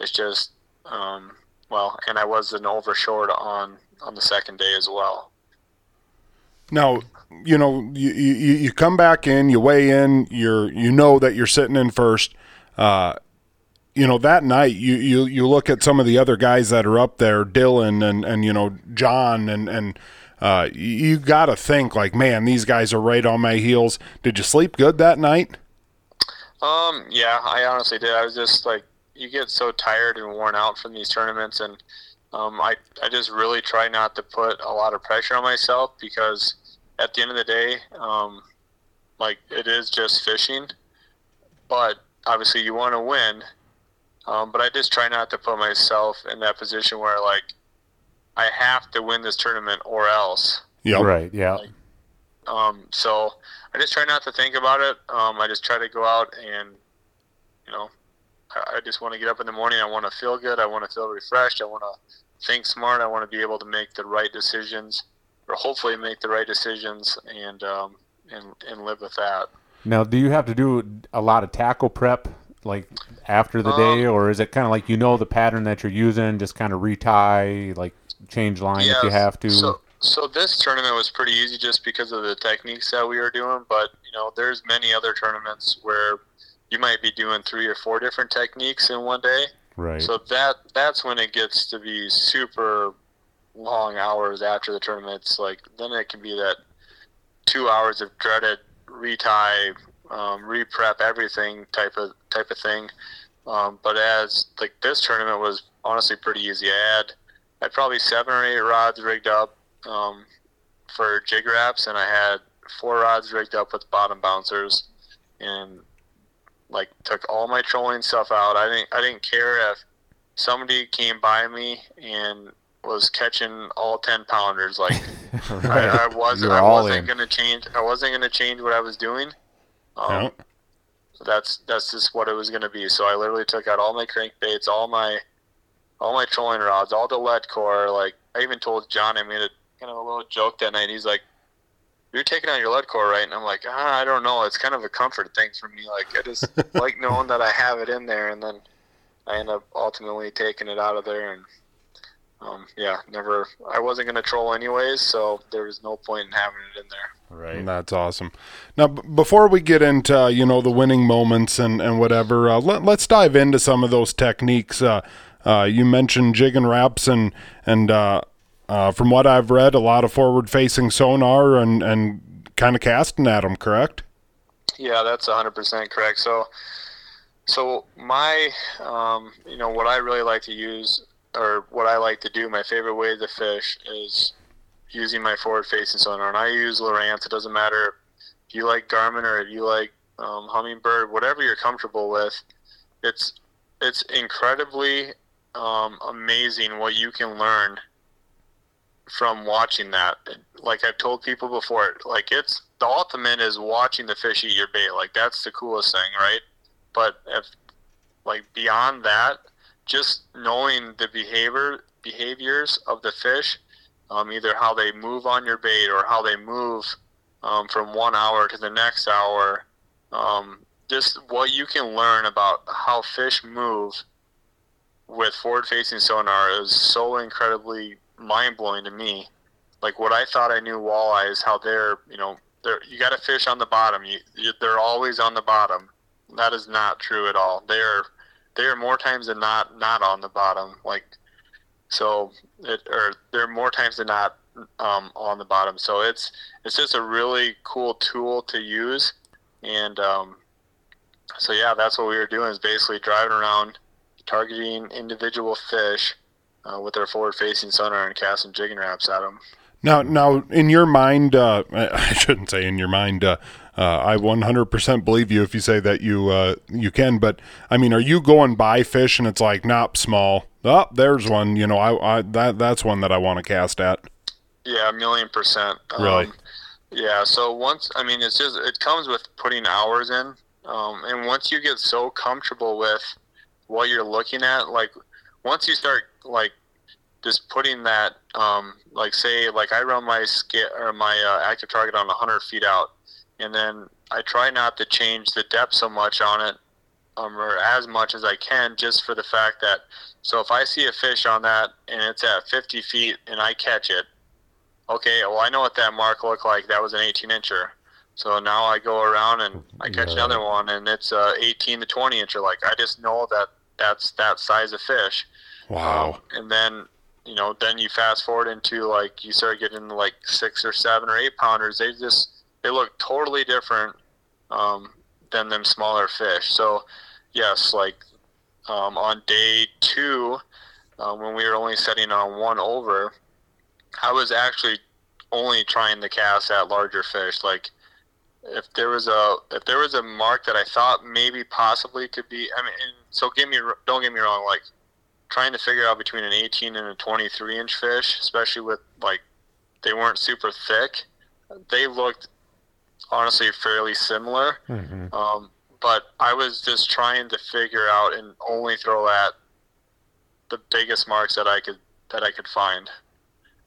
It's just um, well, and I was an overshort on on the second day as well. Now, you know, you, you, you come back in, you weigh in, you're you know that you're sitting in first. Uh, you know, that night you, you you look at some of the other guys that are up there, Dylan and, and you know, John and and uh, you, you got to think like, man, these guys are right on my heels. Did you sleep good that night? Um, yeah, I honestly did. I was just like, you get so tired and worn out from these tournaments, and um, I I just really try not to put a lot of pressure on myself because at the end of the day, um, like it is just fishing, but obviously you want to win. Um, but I just try not to put myself in that position where like I have to win this tournament or else. Yeah. Right. Yeah. Um, so I just try not to think about it. Um, I just try to go out and, you know, I, just want to get up in the morning. I want to feel good. I want to feel refreshed. I want to think smart. I want to be able to make the right decisions, or hopefully make the right decisions, and um, and and live with that. Now, do you have to do a lot of tackle prep like after the day, or is it kind of like you know the pattern that you're using, just kind of retie, like change line if you have to? So, so this tournament was pretty easy just because of the techniques that we were doing. But you know, there's many other tournaments where you might be doing three or four different techniques in one day. right. So that that's when it gets to be super long hours after the tournament. It's like then it can be that two hours of dreaded retie, um, re-prep everything type of type of thing. Um, but as like this tournament was honestly pretty easy. I had I had probably seven or eight rods rigged up um, for jig wraps, and I had four rods rigged up with bottom bouncers, and like took all my trolling stuff out. I didn't I didn't care if somebody came by me and was catching all ten pounders. Like right. I, I wasn't You're I wasn't in. gonna change I wasn't gonna change what I was doing. Um, Yeah. that's that's just what it was going to be. So I literally took out all my crankbaits, all my all my trolling rods, all the lead core. Like I even told John, I made a kind of a little joke that night. He's like, "You're taking out your lead core, right?" And I'm like, ah, "I don't know. It's kind of a comfort thing for me. Like I just like knowing that I have it in there." And then I end up ultimately taking it out of there and. Um, yeah, never. I wasn't gonna troll anyways, so there was no point in having it in there. Right. And That's awesome. Now, b- before we get into uh, you know the winning moments and and whatever, uh, let, let's dive into some of those techniques. Uh, uh, you mentioned jig and wraps, and and uh, from what I've read, a lot of forward-facing sonar and and kind of casting at them. Correct? Yeah, that's 100% correct. So, so my, um, you know, what I really like to use, or what I like to do, my favorite way to fish is using my forward-facing sonar, and I use Lowrance. It doesn't matter if you like Garmin or if you like um, Humminbird, whatever you're comfortable with. It's it's incredibly um, amazing what you can learn from watching that. Like I've told people before, like it's the ultimate is watching the fish eat your bait. Like that's the coolest thing, right? But if like beyond that, just knowing the behavior behaviors of the fish, um, either how they move on your bait or how they move um, from one hour to the next hour, um, just what you can learn about how fish move with forward-facing sonar is so incredibly mind-blowing to me. Like what I thought I knew walleyes, how they're, you know, they're you got to fish on the bottom. You, you, they're always on the bottom. That is not true at all. They're they're more times than not not on the bottom. Like so, it, or they're more times than not um, on the bottom. So it's it's just a really cool tool to use, and um, so yeah, that's what we were doing is basically driving around, targeting individual fish uh, with our forward-facing sonar and casting Jigging Raps at them. Now, now, in your mind, uh, I shouldn't say in your mind. Uh, uh, I 100% believe you if you say that you uh, you can. But I mean, are you going by fish and it's like, not small. Oh, there's one. You know, I, I that that's one that I want to cast at. Yeah, a million percent. Really? Um, yeah. So once, I mean, it's just it comes with putting hours in, um, and once you get so comfortable with what you're looking at, like once you start like just putting that, um, like say, like I run my skit or my uh, active target on 100 feet out, and then I try not to change the depth so much on it, um, or as much as I can, just for the fact that. So if I see a fish on that and it's at 50 feet and I catch it, okay, well I know what that mark looked like. That was an 18 incher. So now I go around and I catch Yeah. another one and it's a 18 to 20 incher. Like I just know that that's that size of fish. Wow. And then, you know, then you fast forward into like you start getting like six or seven or eight pounders. They just they look totally different um, than them smaller fish. So, yes, like um, on day two, uh, when we were only setting on one over, I was actually only trying to cast at larger fish. Like if there was a if there was a mark that I thought maybe possibly could be. I mean, so get me don't get me wrong. Like trying to figure out between an 18 and a 23 inch fish, especially with like they weren't super thick. They looked honestly fairly similar. Mhm. Um, but I was just trying to figure out and only throw at the biggest marks that I could that I could find.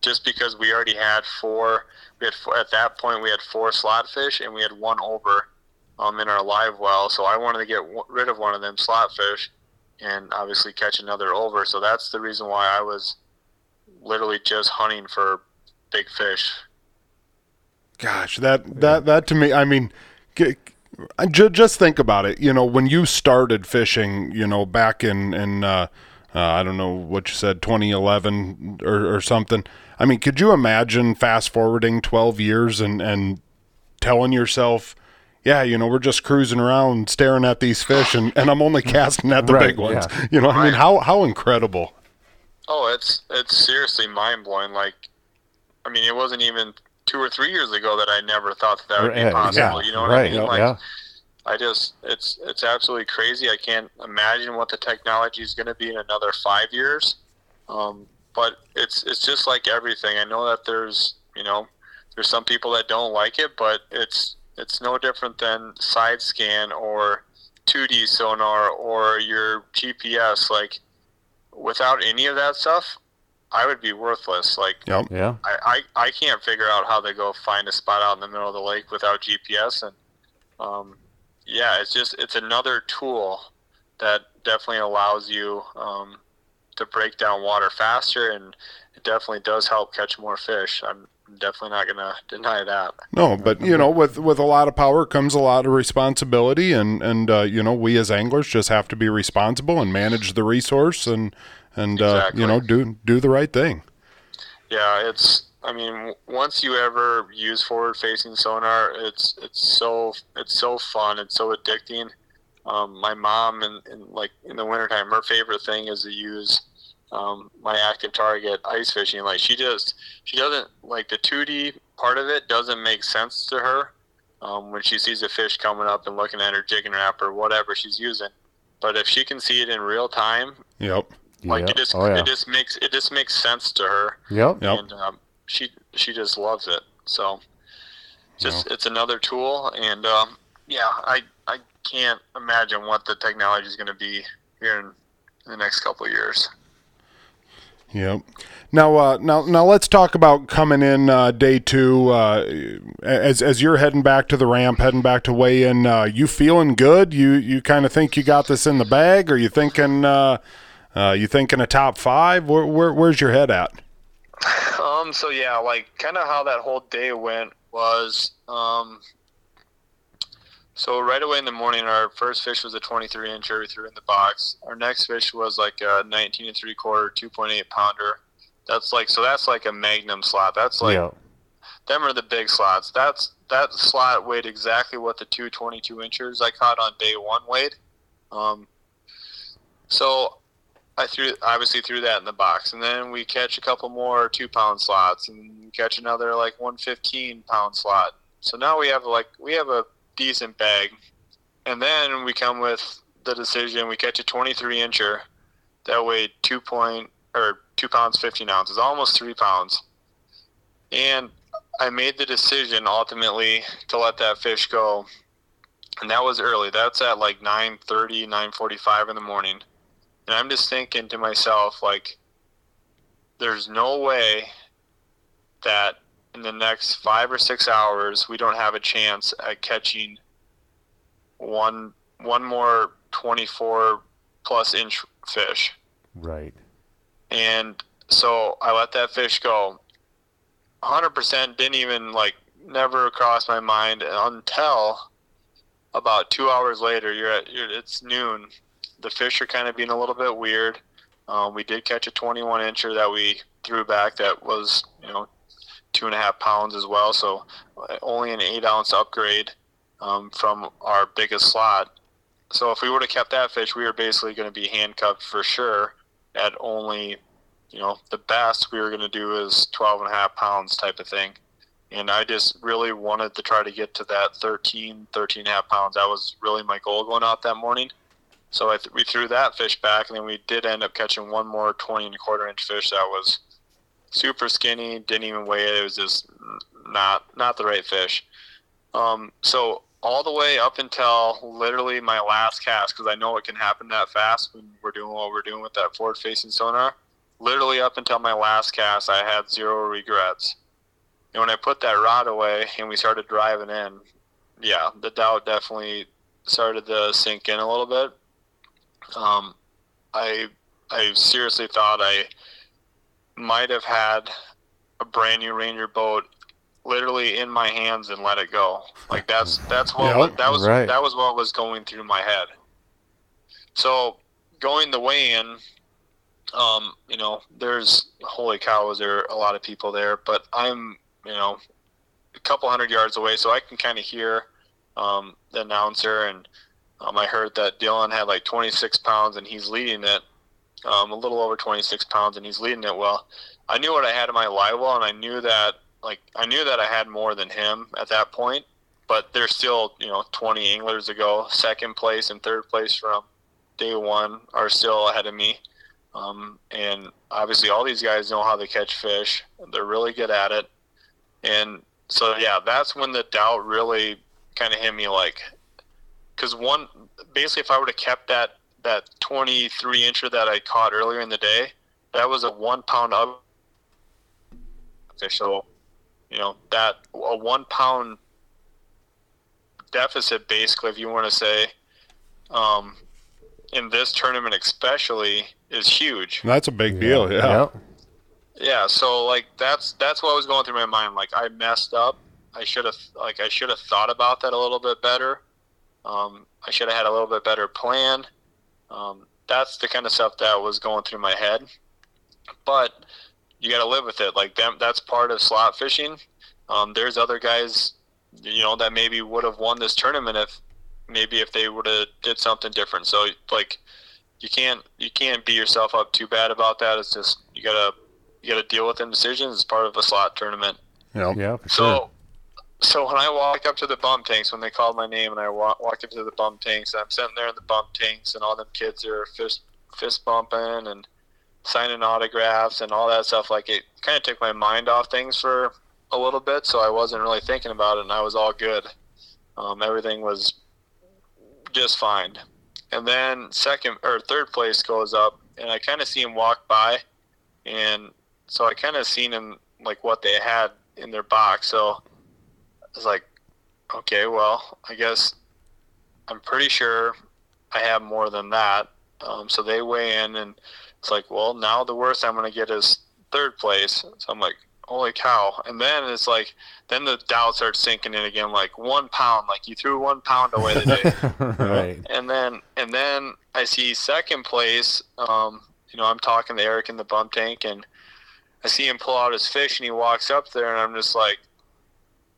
Just because we already had four, we had four, at that point we had four slot fish and we had one over um, in our live well. So I wanted to get w- rid of one of them slot fish and obviously catch another over. So that's the reason why I was literally just hunting for big fish. Gosh, that that that to me, I mean, g- I ju- just think about it. You know, when you started fishing, you know, back in in uh, uh, I don't know what you said, 2011 or, or something. I mean, could you imagine fast forwarding 12 years and and telling yourself, yeah, you know, we're just cruising around staring at these fish, and, and I'm only casting at the Right, big ones. yeah. You know, I mean, how how incredible. Oh, it's it's seriously mind blowing. Like, I mean, it wasn't even two or three years ago that I never thought that, that would be possible. yeah, you know what right, I mean? Like, yeah. I just it's it's absolutely crazy. I can't imagine what the technology is going to be in another five years. Um, but it's it's just like everything. I know that there's you know there's some people that don't like it, but it's it's no different than side scan or 2D sonar or your GPS. Like without any of that stuff, I would be worthless. Like Yep. Yeah. I, I, I can't figure out how to go find a spot out in the middle of the lake without GPS and um, yeah it's just it's another tool that definitely allows you um, to break down water faster and it definitely does help catch more fish I'm definitely not gonna deny that. No, but you know, with with a lot of power comes a lot of responsibility, and and uh, you know, we as anglers just have to be responsible and manage the resource, and and uh, you know, do do the right thing. yeah it's I mean once you ever use forward facing sonar it's it's so it's so fun it's so addicting. Um, my mom and, and like in the wintertime her favorite thing is to use um, my active target ice fishing like she just she doesn't like the 2d part of it doesn't make sense to her um, when she sees a fish coming up and looking at her jigging and wrap or whatever she's using but if she can see it in real time Yep. like Yep. it just oh yeah. it just makes it just makes sense to her Yep. Yep. and um, she she just loves it. So just it's another tool, and um, yeah, I I can't imagine what the technology is going to be here in, in the next couple of years. Yep. Now, uh, now, now, let's talk about coming in uh, day two. Uh, as as you're heading back to the ramp, heading back to weigh in, uh, you feeling good? You you kind of think you got this in the bag, or you thinking uh, uh, you thinking a top five? Where, where where's your head at? Um. So yeah, like kind of how that whole day went was um. So right away in the morning, our first fish was a 23 incher we threw in the box. Our next fish was like a 19 and three quarter, 2.8 pounder. That's like so. That's like a magnum slot. That's like them are the big slots. That's that slot weighed exactly what the two 22 inchers I caught on day one weighed. Um, so I threw obviously threw that in the box, and then we catch a couple more two pound slots, and catch another like 115 pound slot. So now we have like we have a decent bag, and then we come with the decision. We catch a 23 incher. That weighed two point or two pounds 15 ounces, almost three pounds, and I made the decision ultimately to let that fish go, and that was early. That's at like 9:30, 9:45 in the morning, and I'm just thinking to myself like, there's no way that in the next five or six hours we don't have a chance at catching one one more 24 plus inch fish Right. and so I let that fish go. 100% didn't even like never crossed my mind until about two hours later. You're at you're, it's noon. The fish are kind of being a little bit weird. Um, we did catch a 21 incher that we threw back that was you know two and a half pounds as well. So only an eight ounce upgrade um, from our biggest slot. So if we would have kept that fish, we were basically going to be handcuffed for sure at only, you know, the best we were going to do is 12 and a half pounds type of thing. And I just really wanted to try to get to that 13, 13 and a half pounds. That was really my goal going out that morning. So th- we threw that fish back, and then we did end up catching one more 20 and a quarter inch fish that was super skinny, didn't even weigh it. It was just not not the right fish. Um, so all the way up until literally my last cast, because I know it can happen that fast when we're doing what we're doing with that forward facing sonar. Literally up until my last cast, I had zero regrets. And when I put that rod away and we started driving in, yeah, the doubt definitely started to sink in a little bit. Um, I I seriously thought I might have had a brand new Ranger boat literally in my hands and let it go. Like that's that's what Yep. that was Right. that was what was going through my head. So going the way in, um, you know, there's holy cow, was there a lot of people there? But I'm, you know, a couple hundred yards away, so I can kind of hear um, the announcer, and um, I heard that Dylan had like 26 pounds and he's leading it, um, a little over 26 pounds, and he's leading it well. I knew what I had in my live well, and I knew that like I knew that I had more than him at that point. But there's still you know 20 anglers to go. Second place and third place from day one are still ahead of me. Um, and obviously, all these guys know how to catch fish. They're really good at it. And so, yeah, that's when the doubt really kind of hit me. Like, because one, basically, if I would have kept that that 23 incher that I caught earlier in the day, that was a one pound up fish. So, you know, that a one pound deficit, basically, if you want to say, um, in this tournament especially, is huge. That's a big deal. Yeah. Yep. Yeah, so like that's that's what was going through my mind. Like I messed up. I should have like I should have thought about that a little bit better. Um, I should have had a little bit better plan. Um, that's the kind of stuff that was going through my head. But you got to live with it. Like them, that's part of slot fishing. Um, there's other guys, you know, that maybe would have won this tournament if maybe if they would have did something different. So like you can't you can't beat yourself up too bad about that. It's just you gotta you gotta deal with indecisions. It's part of a slot tournament. Yeah. Yeah, So, sure. So when I walked up to the bump tanks, when they called my name, and I wa- walked up to the bump tanks, I'm sitting there in the bump tanks, and all them kids are fist fist bumping and signing autographs and all that stuff. Like it kind of took my mind off things for a little bit, so I wasn't really thinking about it, and I was all good. Um, everything was just fine. And then second or third place goes up, and I kind of see him walk by, and so I kind of seen him like what they had in their box. So was like, okay, well, I guess I'm pretty sure I have more than that. Um, so they weigh in, and it's like, well, now the worst I'm going to get is third place. So I'm like, holy cow. And then it's like, then the doubt starts sinking in again, like one pound, like you threw one pound away today. right. and then and then I see second place. Um, you know, I'm talking to Eric in the bump tank, and I see him pull out his fish, and he walks up there, and I'm just like,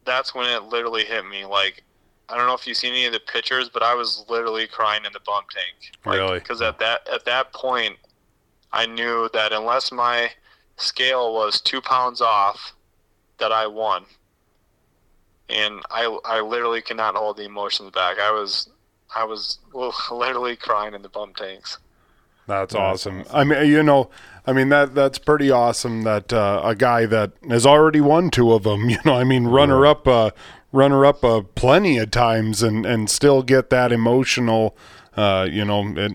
that's when it literally hit me. Like, I don't know if you've seen any of the pictures, but I was literally crying in the bump tank. Like, Really? Because at that at that point, I knew that unless my scale was two pounds off, that I won. And I I literally cannot hold the emotions back. I was I was literally crying in the bump tanks. That's awesome. I mean, you know, I mean that that's pretty awesome that uh, a guy that has already won two of them. You know, I mean, runner up, uh, runner up, uh, plenty of times, and and still get that emotional. Uh, you know, it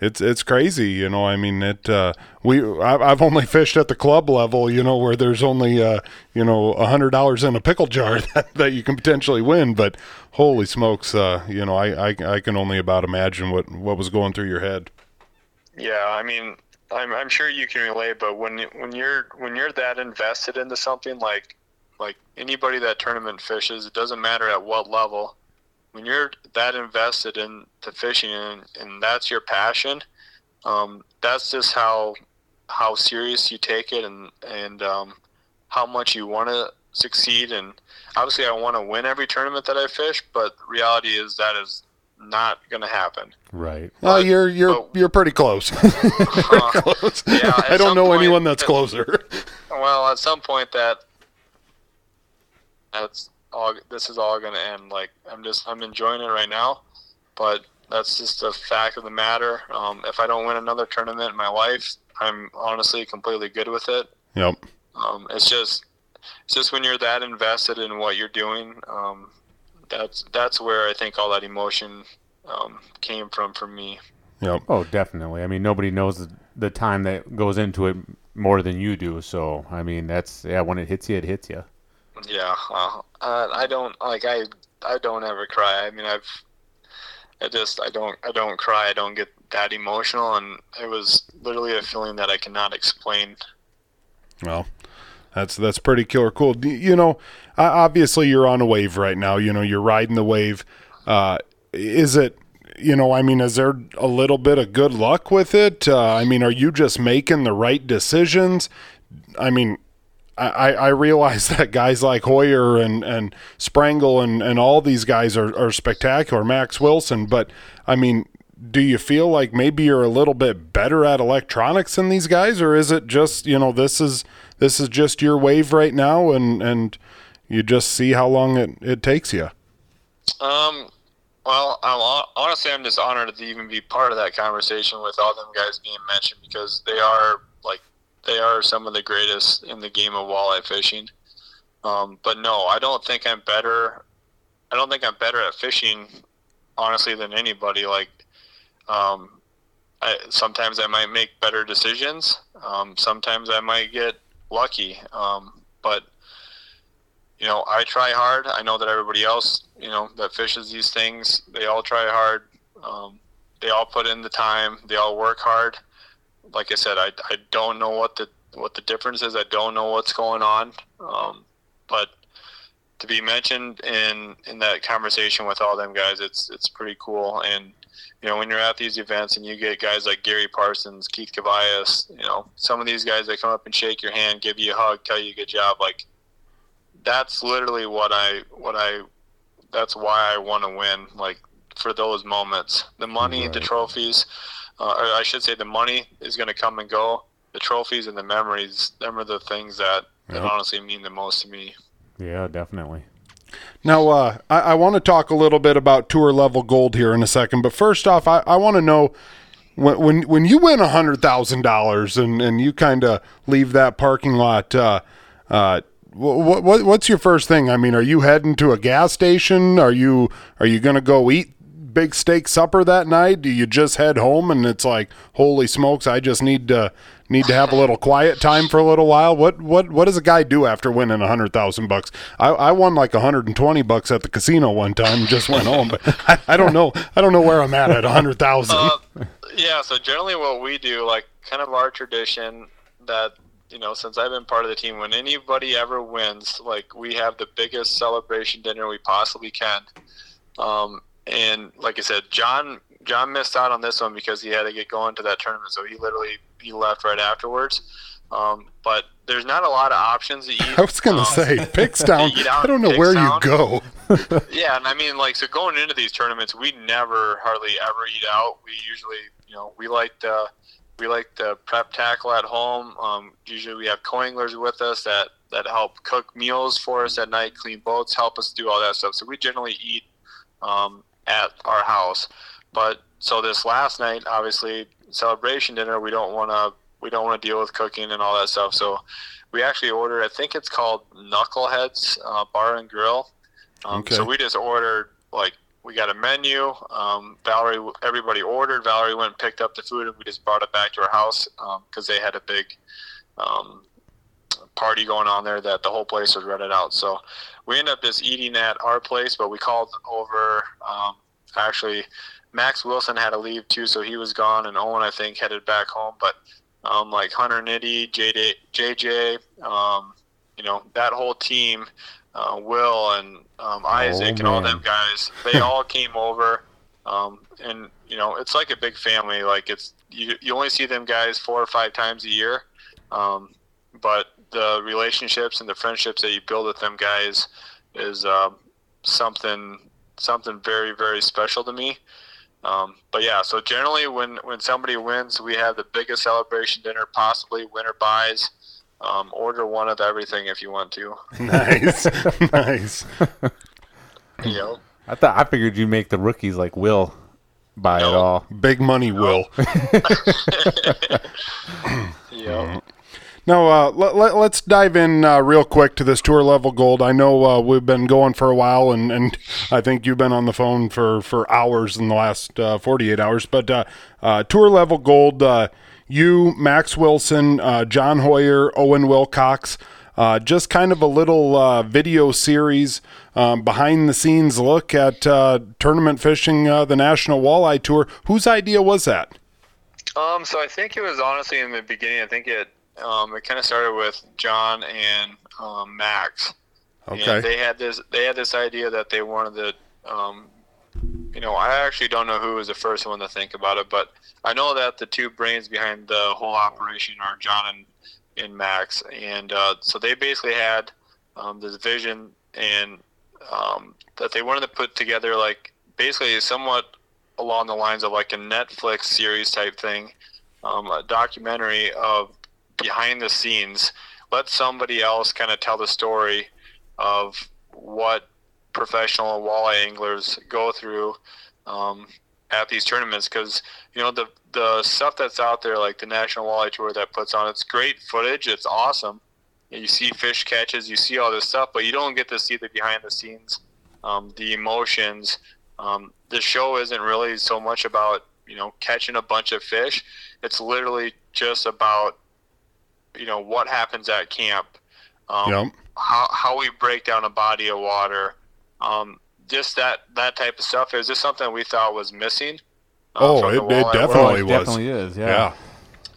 it's it's crazy. You know, I mean, it. Uh, we I've, I've only fished at the club level. You know, where there's only uh, you know a hundred dollars in a pickle jar that, that you can potentially win. But holy smokes, uh, you know, I, I I can only about imagine what what was going through your head. Yeah, I mean, I'm, I'm sure you can relate, but when when you're when you're that invested into something like like anybody that tournament fishes, it doesn't matter at what level. When you're that invested in the fishing and, and that's your passion, um, that's just how how serious you take it and and um, how much you want to succeed. And obviously, I want to win every tournament that I fish, but reality is that is not going to happen. Right. Well, you're you're but- you're pretty close. Uh, close. yeah, I don't know point- anyone that's closer. Well, at some point that that's all. This is all going to end. Like I'm just I'm enjoying it right now, but that's just the fact of the matter. Um, if I don't win another tournament in my life, I'm honestly completely good with it. Yep. Um, it's just it's just when you're that invested in what you're doing. Um, that's that's where I think all that emotion um, came from for me. Yep. Oh, definitely. I mean, nobody knows the, the time that goes into it more than you do. So, I mean, that's yeah. When it hits you, it hits you. Yeah, uh, uh, I don't like I I don't ever cry. I mean, I've I just I don't I don't cry. I don't get that emotional, and it was literally a feeling that I cannot explain. Well, that's that's pretty killer cool. You know, o- obviously you're on a wave right now. You know, you're riding the wave. Uh, is it? You know, I mean, is there a little bit of good luck with it? Uh, I mean, are you just making the right decisions? I mean, I, I realize that guys like Hoyer and, and Sprengel and, and all these guys are, are spectacular, Max Wilson, but I mean, do you feel like maybe you're a little bit better at electronics than these guys, or is it just you know this is this is just your wave right now, and and you just see how long it, it takes you? Um, well, I'm, honestly, I'm just honored to even be part of that conversation with all them guys being mentioned because they are like they are some of the greatest in the game of walleye fishing. Um, but no, I don't think I'm better. I don't think I'm better at fishing, honestly, than anybody. Like, um, I, sometimes I might make better decisions. Um, sometimes I might get lucky. Um, but you know, I try hard. I know that everybody else, you know, that fishes these things, they all try hard. Um, they all put in the time. They all work hard. Like I said, I, I don't know what the what the difference is. I don't know what's going on. Um, but to be mentioned in in that conversation with all them guys, it's it's pretty cool. And you know, when you're at these events and you get guys like Gary Parsons, Keith Kavajecz, you know, some of these guys that come up and shake your hand, give you a hug, tell you good job, like that's literally what I what I that's why I want to win. Like for those moments, the money, right. the trophies, uh, or I should say, the money is going to come and go. The trophies and the memories, them are the things that, yep. that honestly mean the most to me. Yeah, definitely. Now, uh, I, I want to talk a little bit about tour level gold here in a second, but first off, I, I want to know when when when you win a hundred thousand dollars and and you kind of leave that parking lot. Uh, uh, what, what what's your first thing? I mean, are you heading to a gas station? Are you are you going to go eat big steak supper that night? Do you just head home and it's like, holy smokes, I just need to need to have a little quiet time for a little while? What what what does a guy do after winning a hundred thousand bucks? I, I won like hundred and twenty bucks at the casino one time, and just went home, but I, I don't know I don't know where I'm at at a hundred thousand. Uh, yeah, so generally what we do, like kind of our tradition that you know, since I've been part of the team, when anybody ever wins, like we have the biggest celebration dinner we possibly can. Um, and like I said, John John missed out on this one because he had to get going to that tournament, so he literally he left right afterwards. Um, but there's not a lot of options to eat. I was gonna um, say Pickstown. I don't know where you go. yeah, and I mean, like, so going into these tournaments, we never hardly ever eat out. We usually, you know, we like to we like to prep tackle at home. Um, usually we have co-anglers with us that, that help cook meals for us at night, clean boats, help us do all that stuff. So we generally eat um, at our house. But so this last night, obviously celebration dinner, we don't want to we don't want to deal with cooking and all that stuff. So we actually ordered. I think it's called Knuckleheads uh, Bar and Grill. Um, okay. So we just ordered like we got a menu. Um, Valerie, everybody ordered. Valerie went and picked up the food, and we just brought it back to our house because um, they had a big um, party going on there that the whole place was rented out. So we ended up just eating at our place, but we called over. Um, actually, Max Wilson had to leave too, so he was gone, and Owen I think headed back home. But um, like Hunter Nitty, JJ, JJ um, you know that whole team uh, Will and um, oh, Isaac oh, and all them guys. They all came over, um, and you know it's like a big family. Like it's you, you only see them guys four or five times a year, um, but the relationships and the friendships that you build with them guys is uh, something something very very special to me. Um, but yeah, so generally when when somebody wins, we have the biggest celebration dinner possibly. Winner buys. Um, order one of everything if you want to. nice, nice. Yep. I thought I figured you'd make the rookies like Will buy no. it all. Big money, no. Will. yeah. Now, uh, let, let, us dive in uh, real quick to this tour level gold. I know uh, we've been going for a while, and, and I think you've been on the phone for, for hours in the last uh, 48 hours. But uh, uh, tour level gold, you, Max Wilson, uh, John Hoyer, Owen Wilcox. Uh, just kind of a little uh, video series, um, behind the scenes look at uh, tournament fishing, uh, the National Walleye Tour. Whose idea was that? Um, so I think it was honestly in the beginning. I think it um, it kind of started with John and um, Max. Okay. And they had this they had this idea that they wanted to um, you know, I actually don't know who was the first one to think about it, but I know that the two brains behind the whole operation are John and in Max, and uh, so they basically had um, this vision and um, that they wanted to put together like basically somewhat along the lines of like a Netflix series type thing, um, a documentary of behind the scenes. Let somebody else kind of tell the story of what professional walleye anglers go through um, at these tournaments because you know the the stuff that's out there like the National Walleye Tour that puts on it's great footage it's awesome. You see fish catches you see all this stuff but you don't get to see the behind the scenes um, the emotions. Um, the show isn't really so much about you know catching a bunch of fish. It's literally just about you know what happens at camp. Um, Yep. how, how we break down a body of water um, just that that type of stuff is this something we thought was missing uh, Oh, it- it definitely world. it was. definitely is. Yeah. Yeah.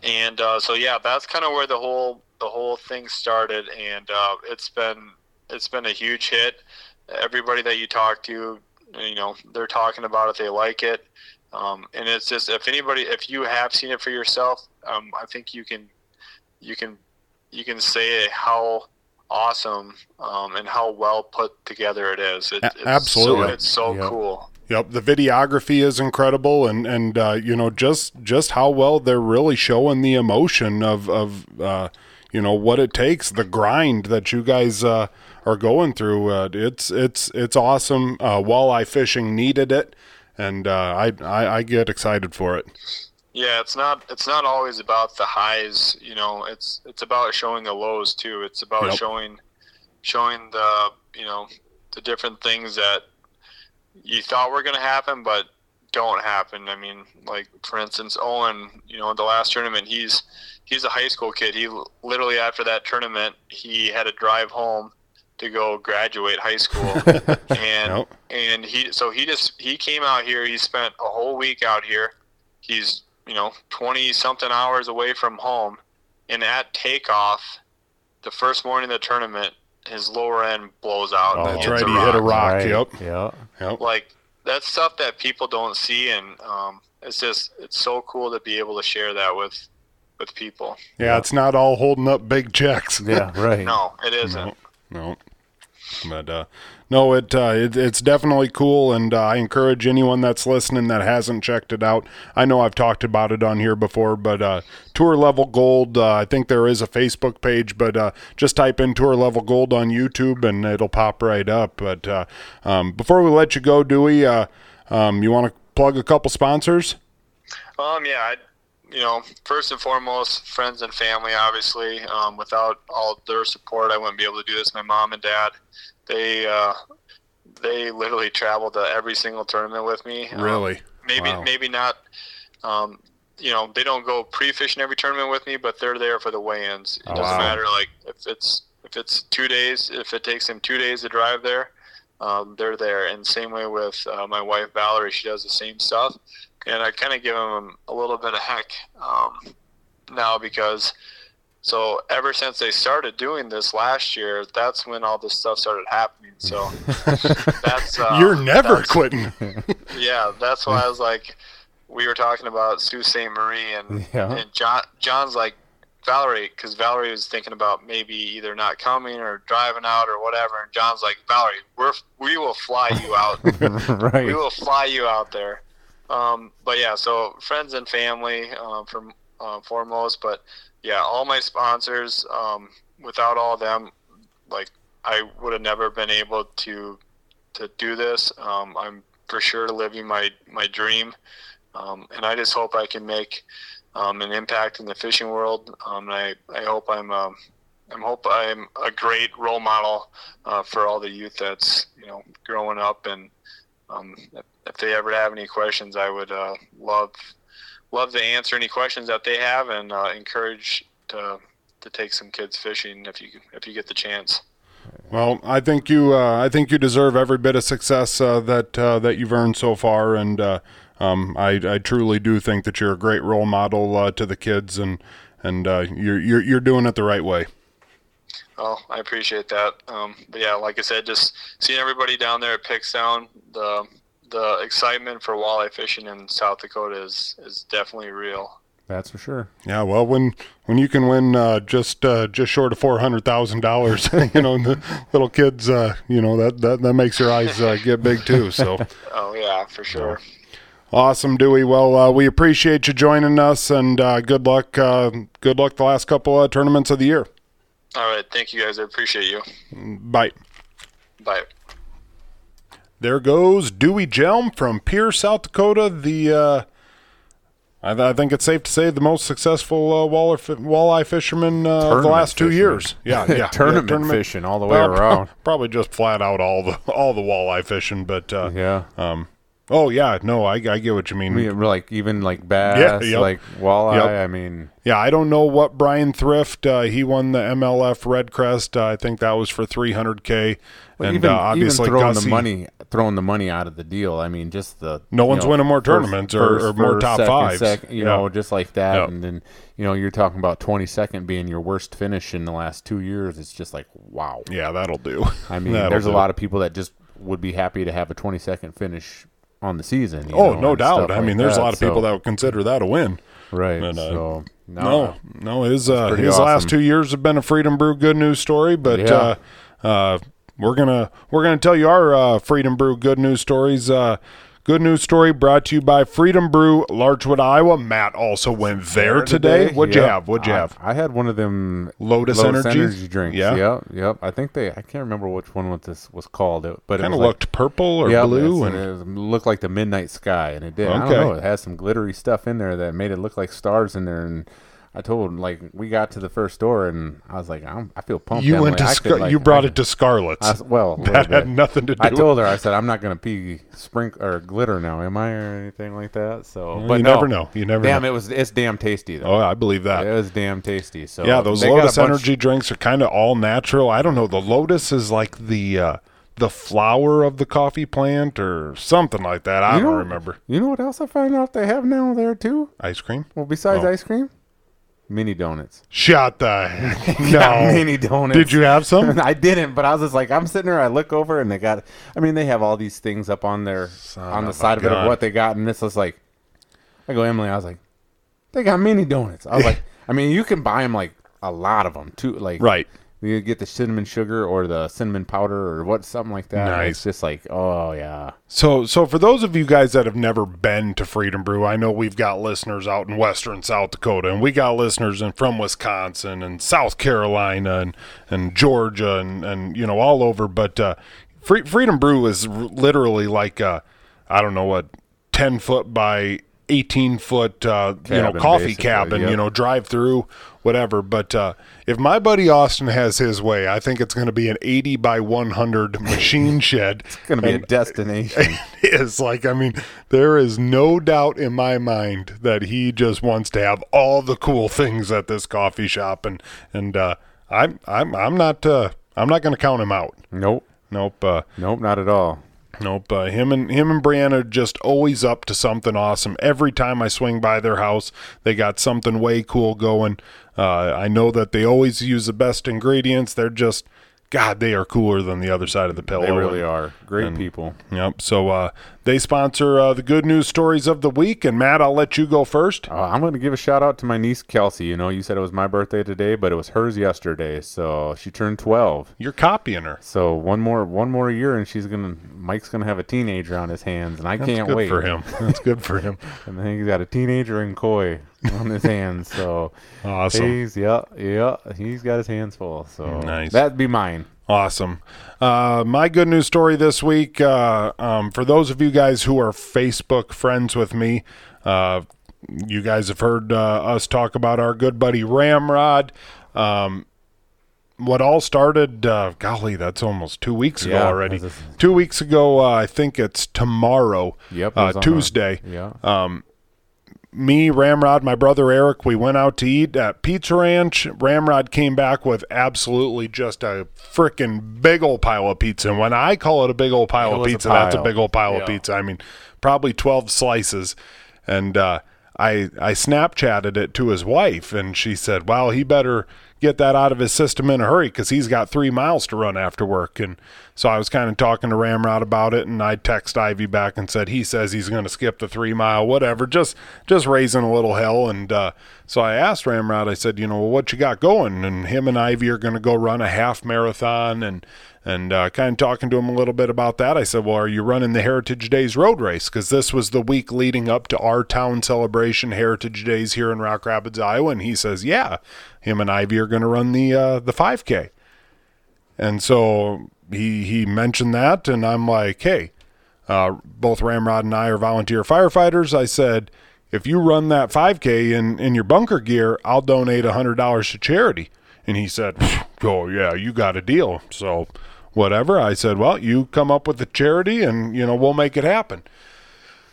and uh, so yeah that's kind of where the whole the whole thing started and uh, it's been it's been a huge hit everybody that you talk to you know they're talking about it they like it um, and it's just if anybody if you have seen it for yourself um, i think you can you can you can say how awesome um, and how well put together it is it, it's absolutely. so, it's so Yep. cool Yep, the videography is incredible, and and uh, you know just just how well they're really showing the emotion of of uh, you know what it takes, the grind that you guys uh, are going through. Uh, it's it's it's awesome. Uh, walleye fishing needed it, and uh, I, I I get excited for it. Yeah, it's not it's not always about the highs, you know, it's it's about showing the lows too. It's about Yep. showing showing the, you know, the different things that you thought were going to happen but don't happen. I mean, like for instance, Owen, you know, the last tournament, he's he's a high school kid. He literally after that tournament, he had to drive home to go graduate high school. and Yep. and he so he just he came out here he spent a whole week out here he's you know 20 something hours away from home and at takeoff the first morning of the tournament his lower end blows out Oh, That's right, he hit a rock. Right. Yep. Yeah. Yep. like that's stuff that people don't see and um, it's just it's so cool to be able to share that with with people Yeah, it's not all holding up big checks. Yeah. Right. no it isn't No, but uh, no, it, uh, it it's definitely cool, and uh, I encourage anyone that's listening that hasn't checked it out. I know I've talked about it on here before, but uh, Tour Level Gold. Uh, I think there is a Facebook page, but uh, just type in Tour Level Gold on YouTube, and it'll pop right up. But uh, um, before we let you go, Dewey, um, you want to plug a couple sponsors? Um, yeah, you know, first and foremost, friends and family. Obviously, um, without all their support, I wouldn't be able to do this. My mom and dad, they uh, they literally traveled to every single tournament with me. Um, Really? maybe Wow. maybe not. Um, you know, they don't go pre-fishing every tournament with me, but they're there for the weigh-ins. It Oh, doesn't wow. matter like if it's if it's two days, if it takes them two days to drive there, um, they're there. And same way with uh, my wife Valerie, she does the same stuff. And I kind of give them a little bit of heck um, now because so ever since they started doing this last year, that's when all this stuff started happening. So that's uh, You're never that's- quitting. yeah, that's why I was like, we were talking about Sault Ste. Marie, and Yeah. and John John's like Valerie, because Valerie was thinking about maybe either not coming or driving out or whatever, and John's like, Valerie, we're we will fly you out, right. we will fly you out there. Um, but yeah, so friends and family um, from uh, foremost, but yeah, all my sponsors. Um, without all them, like I would have never been able to to do this. Um, I'm for sure living my my dream, um, and I just hope I can make um, an impact in the fishing world. Um, and I I hope I'm um, I hope I'm a great role model uh, for all the youth that's you know growing up and um, if, they ever have any questions, I would uh, love love to answer any questions that they have and uh, encourage to to take some kids fishing if you if you get the chance. Well, I think you uh, I think you deserve every bit of success uh, that uh, that you've earned so far, and uh, um, I, I truly do think that you're a great role model uh, to the kids, and and uh, you're, you're you're doing it the right way. Oh, I appreciate that. Um, but yeah, like I said, just seeing everybody down there at Pickstown, the the excitement for walleye fishing in South Dakota is is definitely real. That's for sure. Yeah, well, when when you can win uh, just uh, just short of four hundred thousand dollars, you know, the little kids, uh, you know, that that, that makes your eyes uh, get big too. So Oh yeah, for sure. awesome, Dewey. Well, uh, we appreciate you joining us, and uh, good luck. Uh, good luck the last couple of tournaments of the year. All right, thank you guys. I appreciate you. Bye. Bye. There goes Dewey Hjelm from Pierre, South Dakota. The uh, I, I think it's safe to say the most successful uh, waller, fi- walleye fisherman uh, of the Tournament last two fisherman. years. Yeah, yeah, Tournament yeah, fishing all the way Well, around. Probably just flat out all the all the walleye fishing, but uh, Yeah. um, oh yeah, no, I, I get what you mean. I mean, like even like bass, Yeah, yep. like walleye. Yep. I mean, Yeah, I don't know what Bryan Thrift. Uh, he won the MLF Red Crest. Uh, I think that was for 300k, and even, uh, obviously even throwing Gussie, the money, throwing the money out of the deal. I mean, just the No one's know, winning more first- tournaments or- first- or more first, top second, fives. second, you Yeah. know, just like that. Yep. And then you know, you're talking about 22nd being your worst finish in the last two years. It's just like wow. Yeah, that'll do. I mean, there's a lot of people that just would be happy to have a 22nd finish on the season. you Oh, know, no doubt. I like mean, there's a lot of people so- that would consider that a win. right. and, uh, so no, No, no, his uh, his last two years have been a Freedom Brew good news story, but Yeah. uh, uh, we're gonna we're gonna tell you our uh, Freedom Brew good news stories. Uh, good news story brought to you by Freedom Brew, Larchwood, Iowa. Matt also went there today. What'd you have? What'd you I- have? I had one of them Lotus, Energy? drinks. Yeah. Yep. Yep. I think they. I can't remember which one what this was called. It, but it Kind of was like- looked purple or Yep, blue, it's- and it looked like the midnight sky, and it did. I Okay. don't know. It has some glittery stuff in there that made it look like stars in there. And I told him like we got to the first door, and I was like, I'm, I feel pumped. you I'm went like, to Scar- like, you brought I, it to Scarlett's. I, well, that had nothing to do. I told her, I said, I'm not gonna pee sprink or glitter now, am I, or anything like that. So, Well, but you no. never know. You never Damn, know. it was it's damn tasty though. Oh, I believe that. It was damn tasty. So Yeah, those Lotus energy drinks are kind of all natural. I don't know. The Lotus is like the uh, the flower of the coffee plant or something like that. I You don't know- remember. You know what else I find out they have now there too? Ice cream? Well, besides Oh. ice cream, mini donuts. Shut the heck. Got no. mini donuts. Did you have some? I didn't, but I was just like, I'm sitting there. I look over and they got. I mean, they have all these things up on their on the of a side of it gun. of what they got, and this was like, I go Emily. I was like, they got mini donuts. I was like, I mean, you can buy them like a lot of them too. Like Right. You get the cinnamon sugar or the cinnamon powder or what something like that. Nice. It's just like, oh yeah, So, so for those of you guys that have never been to Freedom Brew, I know we've got listeners out in western South Dakota, and we got listeners in from Wisconsin and South Carolina and and Georgia and and you know all over. But uh, Free, Freedom Brew is r- literally like a, I don't know what ten foot by eighteen foot uh, you know coffee cabin, yep. you know drive through whatever. But uh, if my buddy Austin has his way, I think it's going to be an eighty by one hundred machine shed. it's gonna be a destination. is like I mean there is no doubt in my mind that he just wants to have all the cool things at this coffee shop and and uh I'm I'm I'm not uh I'm not going to count him out. nope, Nope. Uh nope, not at all. Nope. Uh, him and him and Brianna are just always up to something awesome. Every time I swing by their house, they got something way cool going. Uh, I know that they always use the best ingredients. They're just, God, they are cooler than the other side of the pillow. They really are great people. Yep. So uh, they sponsor uh, the good news stories of the week. And Matt, I'll let you go first. Uh, I'm going to give a shout out to my niece Kelsey. You know, you said it was my birthday today, but it was hers yesterday. So she turned 12. You're copying her. So one more one more year, and she's gonna Mike's gonna have a teenager on his hands, and I That's can't good wait for him. That's good for him. And then he's got a teenager in koi on his hands. So Awesome. he's yeah yeah he's got his hands full. So Nice. that'd be mine. Awesome. Uh, my good news story this week uh, um, for those of you guys who are Facebook friends with me, uh, you guys have heard uh, us talk about our good buddy Ramrod. Um, what all started, uh, golly, that's almost two weeks ago Yeah, already. two weeks ago, uh, I think it's tomorrow, Yep. it uh, Tuesday. yeah. Me, Ramrod, my brother Eric, we went out to eat at Pizza Ranch. Ramrod came back with absolutely just a freaking big old pile of pizza. And when I call it a big old pile It of was a pizza, that's a big old pile Yeah. of pizza. I mean, probably 12 slices. And uh, I, I Snapchatted it to his wife, and she said, well, he better get that out of his system in a hurry because he's got three miles to run after work. And so I was kind of talking to Ramrod about it, and I text Ivy back and said he says he's going to skip the three mile, whatever, just just raising a little hell. And uh, so I asked Ramrod, I said, you know, well, what you got going? And him and Ivy are going to go run a half marathon and and uh, kind of talking to him a little bit about that. I said, Well, are you running the Heritage Days road race? Because this was the week leading up to our town celebration, Heritage Days here in Rock Rapids, Iowa. And he says, Yeah, him and Ivy are going to run the uh, the 5K. And so he he mentioned that, and I'm like, Hey, uh, both Ramrod and I are volunteer firefighters. I said, If you run that 5K in, in your bunker gear, I'll donate $100 to charity. And he said, Oh, yeah, you got a deal. So whatever. I said, well, you come up with the charity and, you know, we'll make it happen.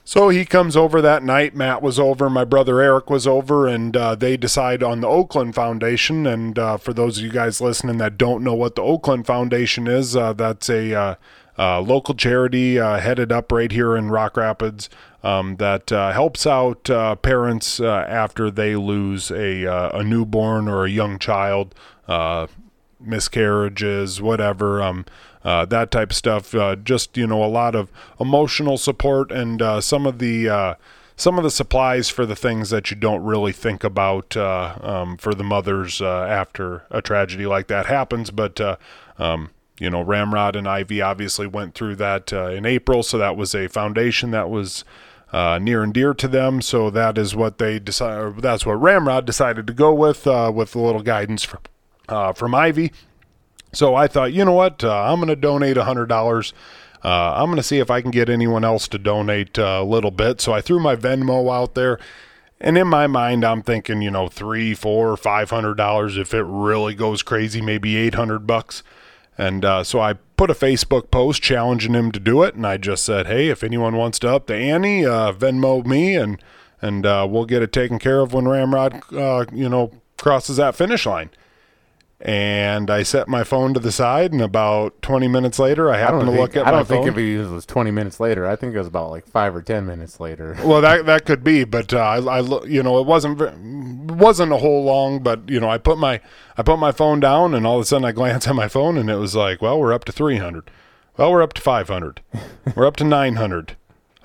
So he comes over that night. Matt was over. My brother Eric was over, and uh, they decide on the Oakland Foundation. And uh, for those of you guys listening that don't know what the Oakland Foundation is, uh, that's a uh, uh, local charity uh, headed up right here in Rock Rapids um, that helps out parents after they lose a, a newborn or a young child miscarriages, whatever, um, uh, that type of stuff. Uh, just you know, a lot of emotional support and uh, some of the uh, some of the supplies for the things that you don't really think about uh, um, for the mothers uh, after a tragedy like that happens. But um, you know, Ramrod and Ivy obviously went through that in April, so that was a foundation that was. near and dear to them, so that is what they decided. That's what Ramrod decided to go with, with a little guidance from uh, from Ivy. So I thought, you know what? Uh, I'm going to donate $100. Uh, I'm going to see if I can get anyone else to donate uh, a little bit. So I threw my Venmo out there. And in my mind, I'm thinking, you know, three, four, five hundred dollars. If it really goes crazy, maybe eight hundred bucks. And uh, so I put a Facebook post challenging him to do it, and I just said, "Hey, if anyone wants to up the ante, uh, Venmo me, and and uh, we'll get it taken care of when Ramrod, uh, you know, crosses that finish line." And I set my phone to the side, and about 20 minutes later, I happened to think, look at I my don't think it was 20 minutes later. I think it was about like five or 10 minutes later. well, that that could be, but uh, I, I, you know, it wasn't wasn't a whole long, but you know, I put my I put my phone down, and all of a sudden, I glance at my phone, and it was like, well, we're up to 300. Well, we're up to 500. we're up to 900.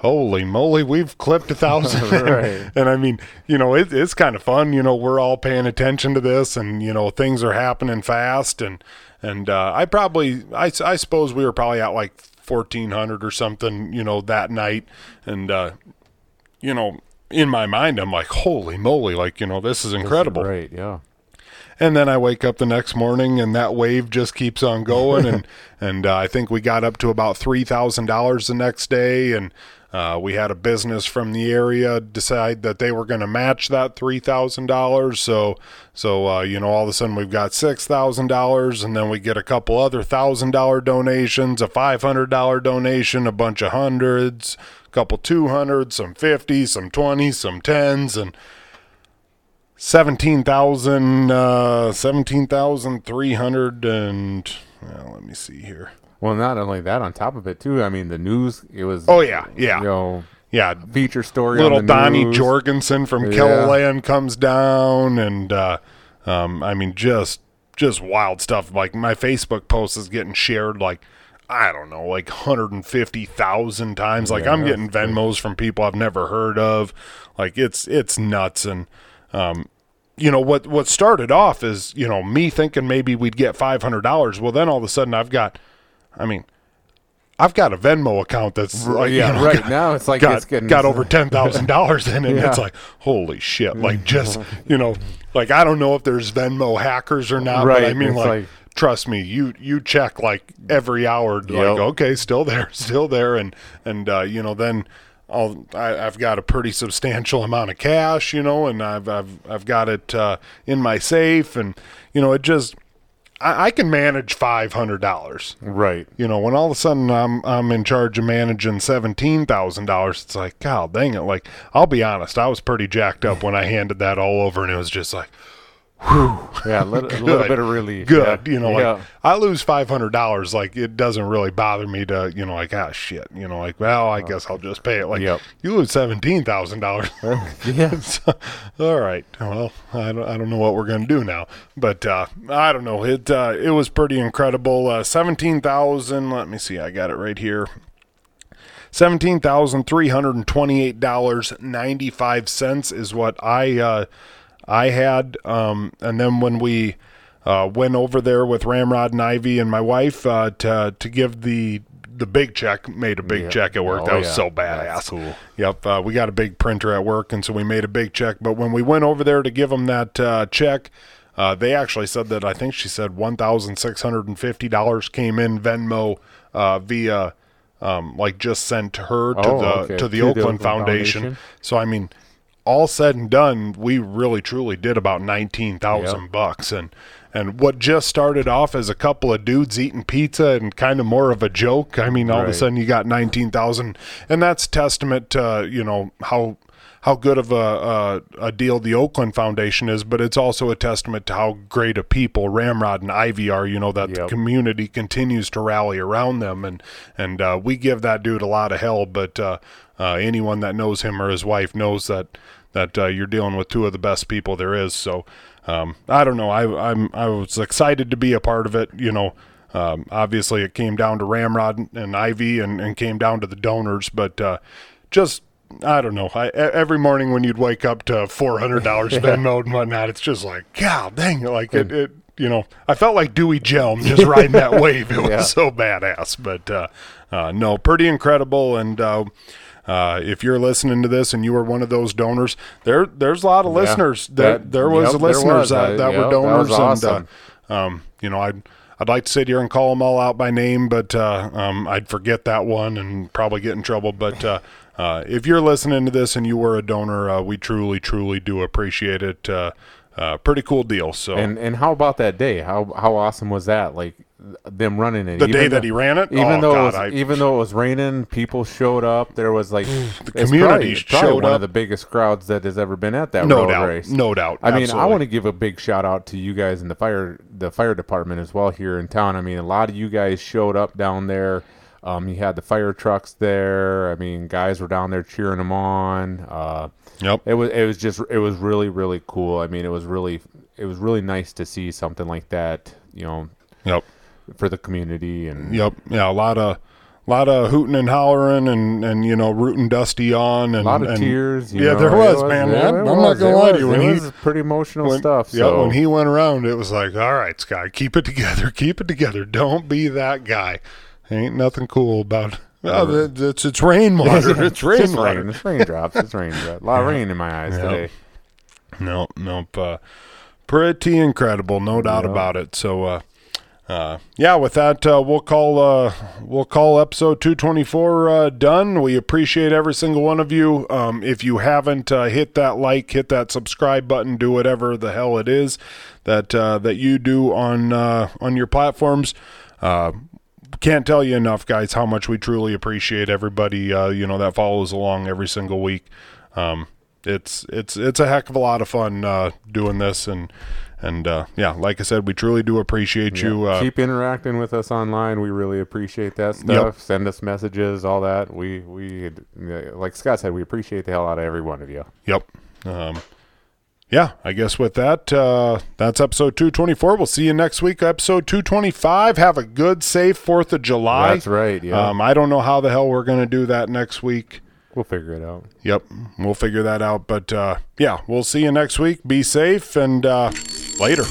Holy moly, we've clipped a thousand. Right. and I mean, you know, it, it's kind of fun. You know, we're all paying attention to this, and you know, things are happening fast. And and uh, I probably, I, I suppose we were probably at like fourteen hundred or something. You know, that night, and uh, you know, in my mind, I'm like, holy moly, like you know, this is incredible. Right, yeah. And then I wake up the next morning, and that wave just keeps on going. and and uh, I think we got up to about three thousand dollars the next day, and uh, we had a business from the area decide that they were going to match that three thousand dollars. So so uh, you know all of a sudden we've got six thousand dollars, and then we get a couple other thousand dollar donations, a five hundred dollar donation, a bunch of hundreds, a couple two hundreds, some fifties, some twenties, some tens, and seventeen thousand, uh, seventeen thousand three hundred, and well, let me see here. Well, not only that, on top of it too. I mean, the news. It was. Oh yeah, yeah, You know, yeah. feature story. Little Donnie news. Jorgensen from Yeah. Comes down, and uh, um, I mean, just just wild stuff. Like my Facebook post is getting shared like. I don't know, like 150,000 times. Like Yeah, I'm getting Venmos from people I've never heard of. Like it's it's nuts and um you know what what started off is, you know, me thinking maybe we'd get $500. Well, then all of a sudden I've got I mean, I've got a Venmo account that's you yeah, know, right got- now it's like got, it's getting got over ten thousand dollars in it. And it's like holy shit! Like just you know, like I don't know if there's Venmo hackers or not, but Right, I mean like, like- trust me, you you check like every hour, like okay, still there, still there, and and uh, you know then. I'll, I, I've got a pretty substantial amount of cash, you know, and I've I've I've got it uh, in my safe, and you know, it just I, I can manage five hundred dollars right. you know, when all of a sudden I'm I'm in charge of managing seventeen thousand dollars, it's like, God dang it! Like, I'll be honest, I was pretty jacked up when I handed that all over, and it was just like, yeah, a little, a little bit of relief. good. Yeah. You know, yeah. like I lose five hundred dollars, like it doesn't really bother me to, you know, like ah shit, you know, like well, I guess I'll just pay it. Like Yep. you lose seventeen thousand dollars. yeah. All right. Well, I don't, I don't know what we're gonna do now, but uh, I don't know. It uh, it was pretty incredible. Uh, Seventeen thousand. Let me see. I got it right here. Seventeen thousand three hundred and twenty-eight dollars ninety-five cents is what I uh, I had. Um, and then when we uh, went over there with Ramrod and Ivy and my wife uh, to to give the the big check, made a big Yeah. check at work. Oh, that was yeah. so That's badass. cool. Yep, uh, we got a big printer at work, and so we made a big check. But when we went over there to give them that uh, check, uh, they actually said that I think she said one thousand six hundred and fifty dollars came in Venmo uh, via. Um, like just sent her to Oh, the okay. to the To the Oakland, Oakland Foundation. Foundation. So I mean, all said and done, we really truly did about nineteen thousand Yep. bucks, and and what just started off as a couple of dudes eating pizza and kind of more of a joke. I mean, all of a sudden you got nineteen thousand, and that's testament to you know how how good of a, a a deal the Oakland Foundation is, but it's also a testament to how great a people Ramrod and Ivy are. You know that the community continues to rally around them, and and uh, we give that dude a lot of hell. But uh, uh, anyone that knows him or his wife knows that that uh, you're dealing with two of the best people there is. So um, I don't know. I I'm I was excited to be a part of it. You know. Um, obviously, it came down to Ramrod and Ivy, and, and came down to the donors. But uh, just I don't know. I, every morning when you'd wake up to four hundred dollars Venmo and whatnot, it's just like, God dang it! Like it, it, you know, I felt like Dewey Hjelm just riding that wave. It was Yeah. so badass. But uh, uh, no, pretty incredible. And uh, uh, if you're listening to this and you were one of those donors, there there's a lot of listeners. There That- there was yep, there listeners was. that, that yep, were donors, was awesome. and uh, um, you know, I'd I'd like to sit here and call them all out by name, but uh, um, I'd forget that one and probably get in trouble. But uh, uh, if you're listening to this and you were a donor, uh, we truly, truly do appreciate it. Uh, uh, pretty cool deal. So And and how about that day? How how awesome was that? Like them running it. the Even day that he ran it, Even oh, though God, it was, I, even though it was raining, people showed up. There was like the community probably, showed one up. of the biggest crowds that has ever been at that no road doubt, race. no doubt. I mean, I want to give a big shout out to you guys in the fire the fire department as well here in town. I mean, a lot of you guys showed up down there. Um, you had the fire trucks there. I mean, guys were down there cheering them on. Uh, Yep. it was it was just it was really really cool. I mean, it was really it was really nice to see something like that. You know, Yep. For the community and Yep. Yeah. A lot of. lot of hooting and hollering and, and you know rooting Dusty on and a lot of and- tears. yeah, know, there it was, man. I'm- I'm not gonna lie to you, when it he- was pretty emotional when, stuff. Yeah, So when he went around, it was like, all right, Sky, keep it together, keep it together. Don't be that guy. Ain't nothing cool about. Oh, that- it's it's rainwater. It's It's rainwater. rain. It's raindrops. It's raindrops. A lot of rain in my eyes Yeah. today. No, nope. Uh, pretty incredible, no doubt Yeah. about it. So, uh, uh, yeah, with that, uh, we'll call uh, we'll call episode two twenty four uh, done. We appreciate every single one of you. Um, if you haven't uh, hit that like, hit that subscribe button, do whatever the hell it is that uh, that you do on on your platforms. Can't tell you enough, guys, how much we truly appreciate everybody. You know that follows along every single week. Um, it's it's it's a heck of a lot of fun doing this, and and uh, yeah, like I said, we truly do appreciate you. Uh, Keep interacting with us online. We really appreciate that stuff. Send us messages, all that. We we like Scott said, we appreciate the hell out of every one of you. Yep. Um, yeah, I guess with that, uh, that's episode 224. We'll see you next week, episode 225. Have a good, safe 4th of July. That's right. Yeah, Um, I don't know how the hell we're going to do that next week. we'll figure it out. Yep, we'll figure that out. But uh, yeah, we'll see you next week. Be safe and uh, Later.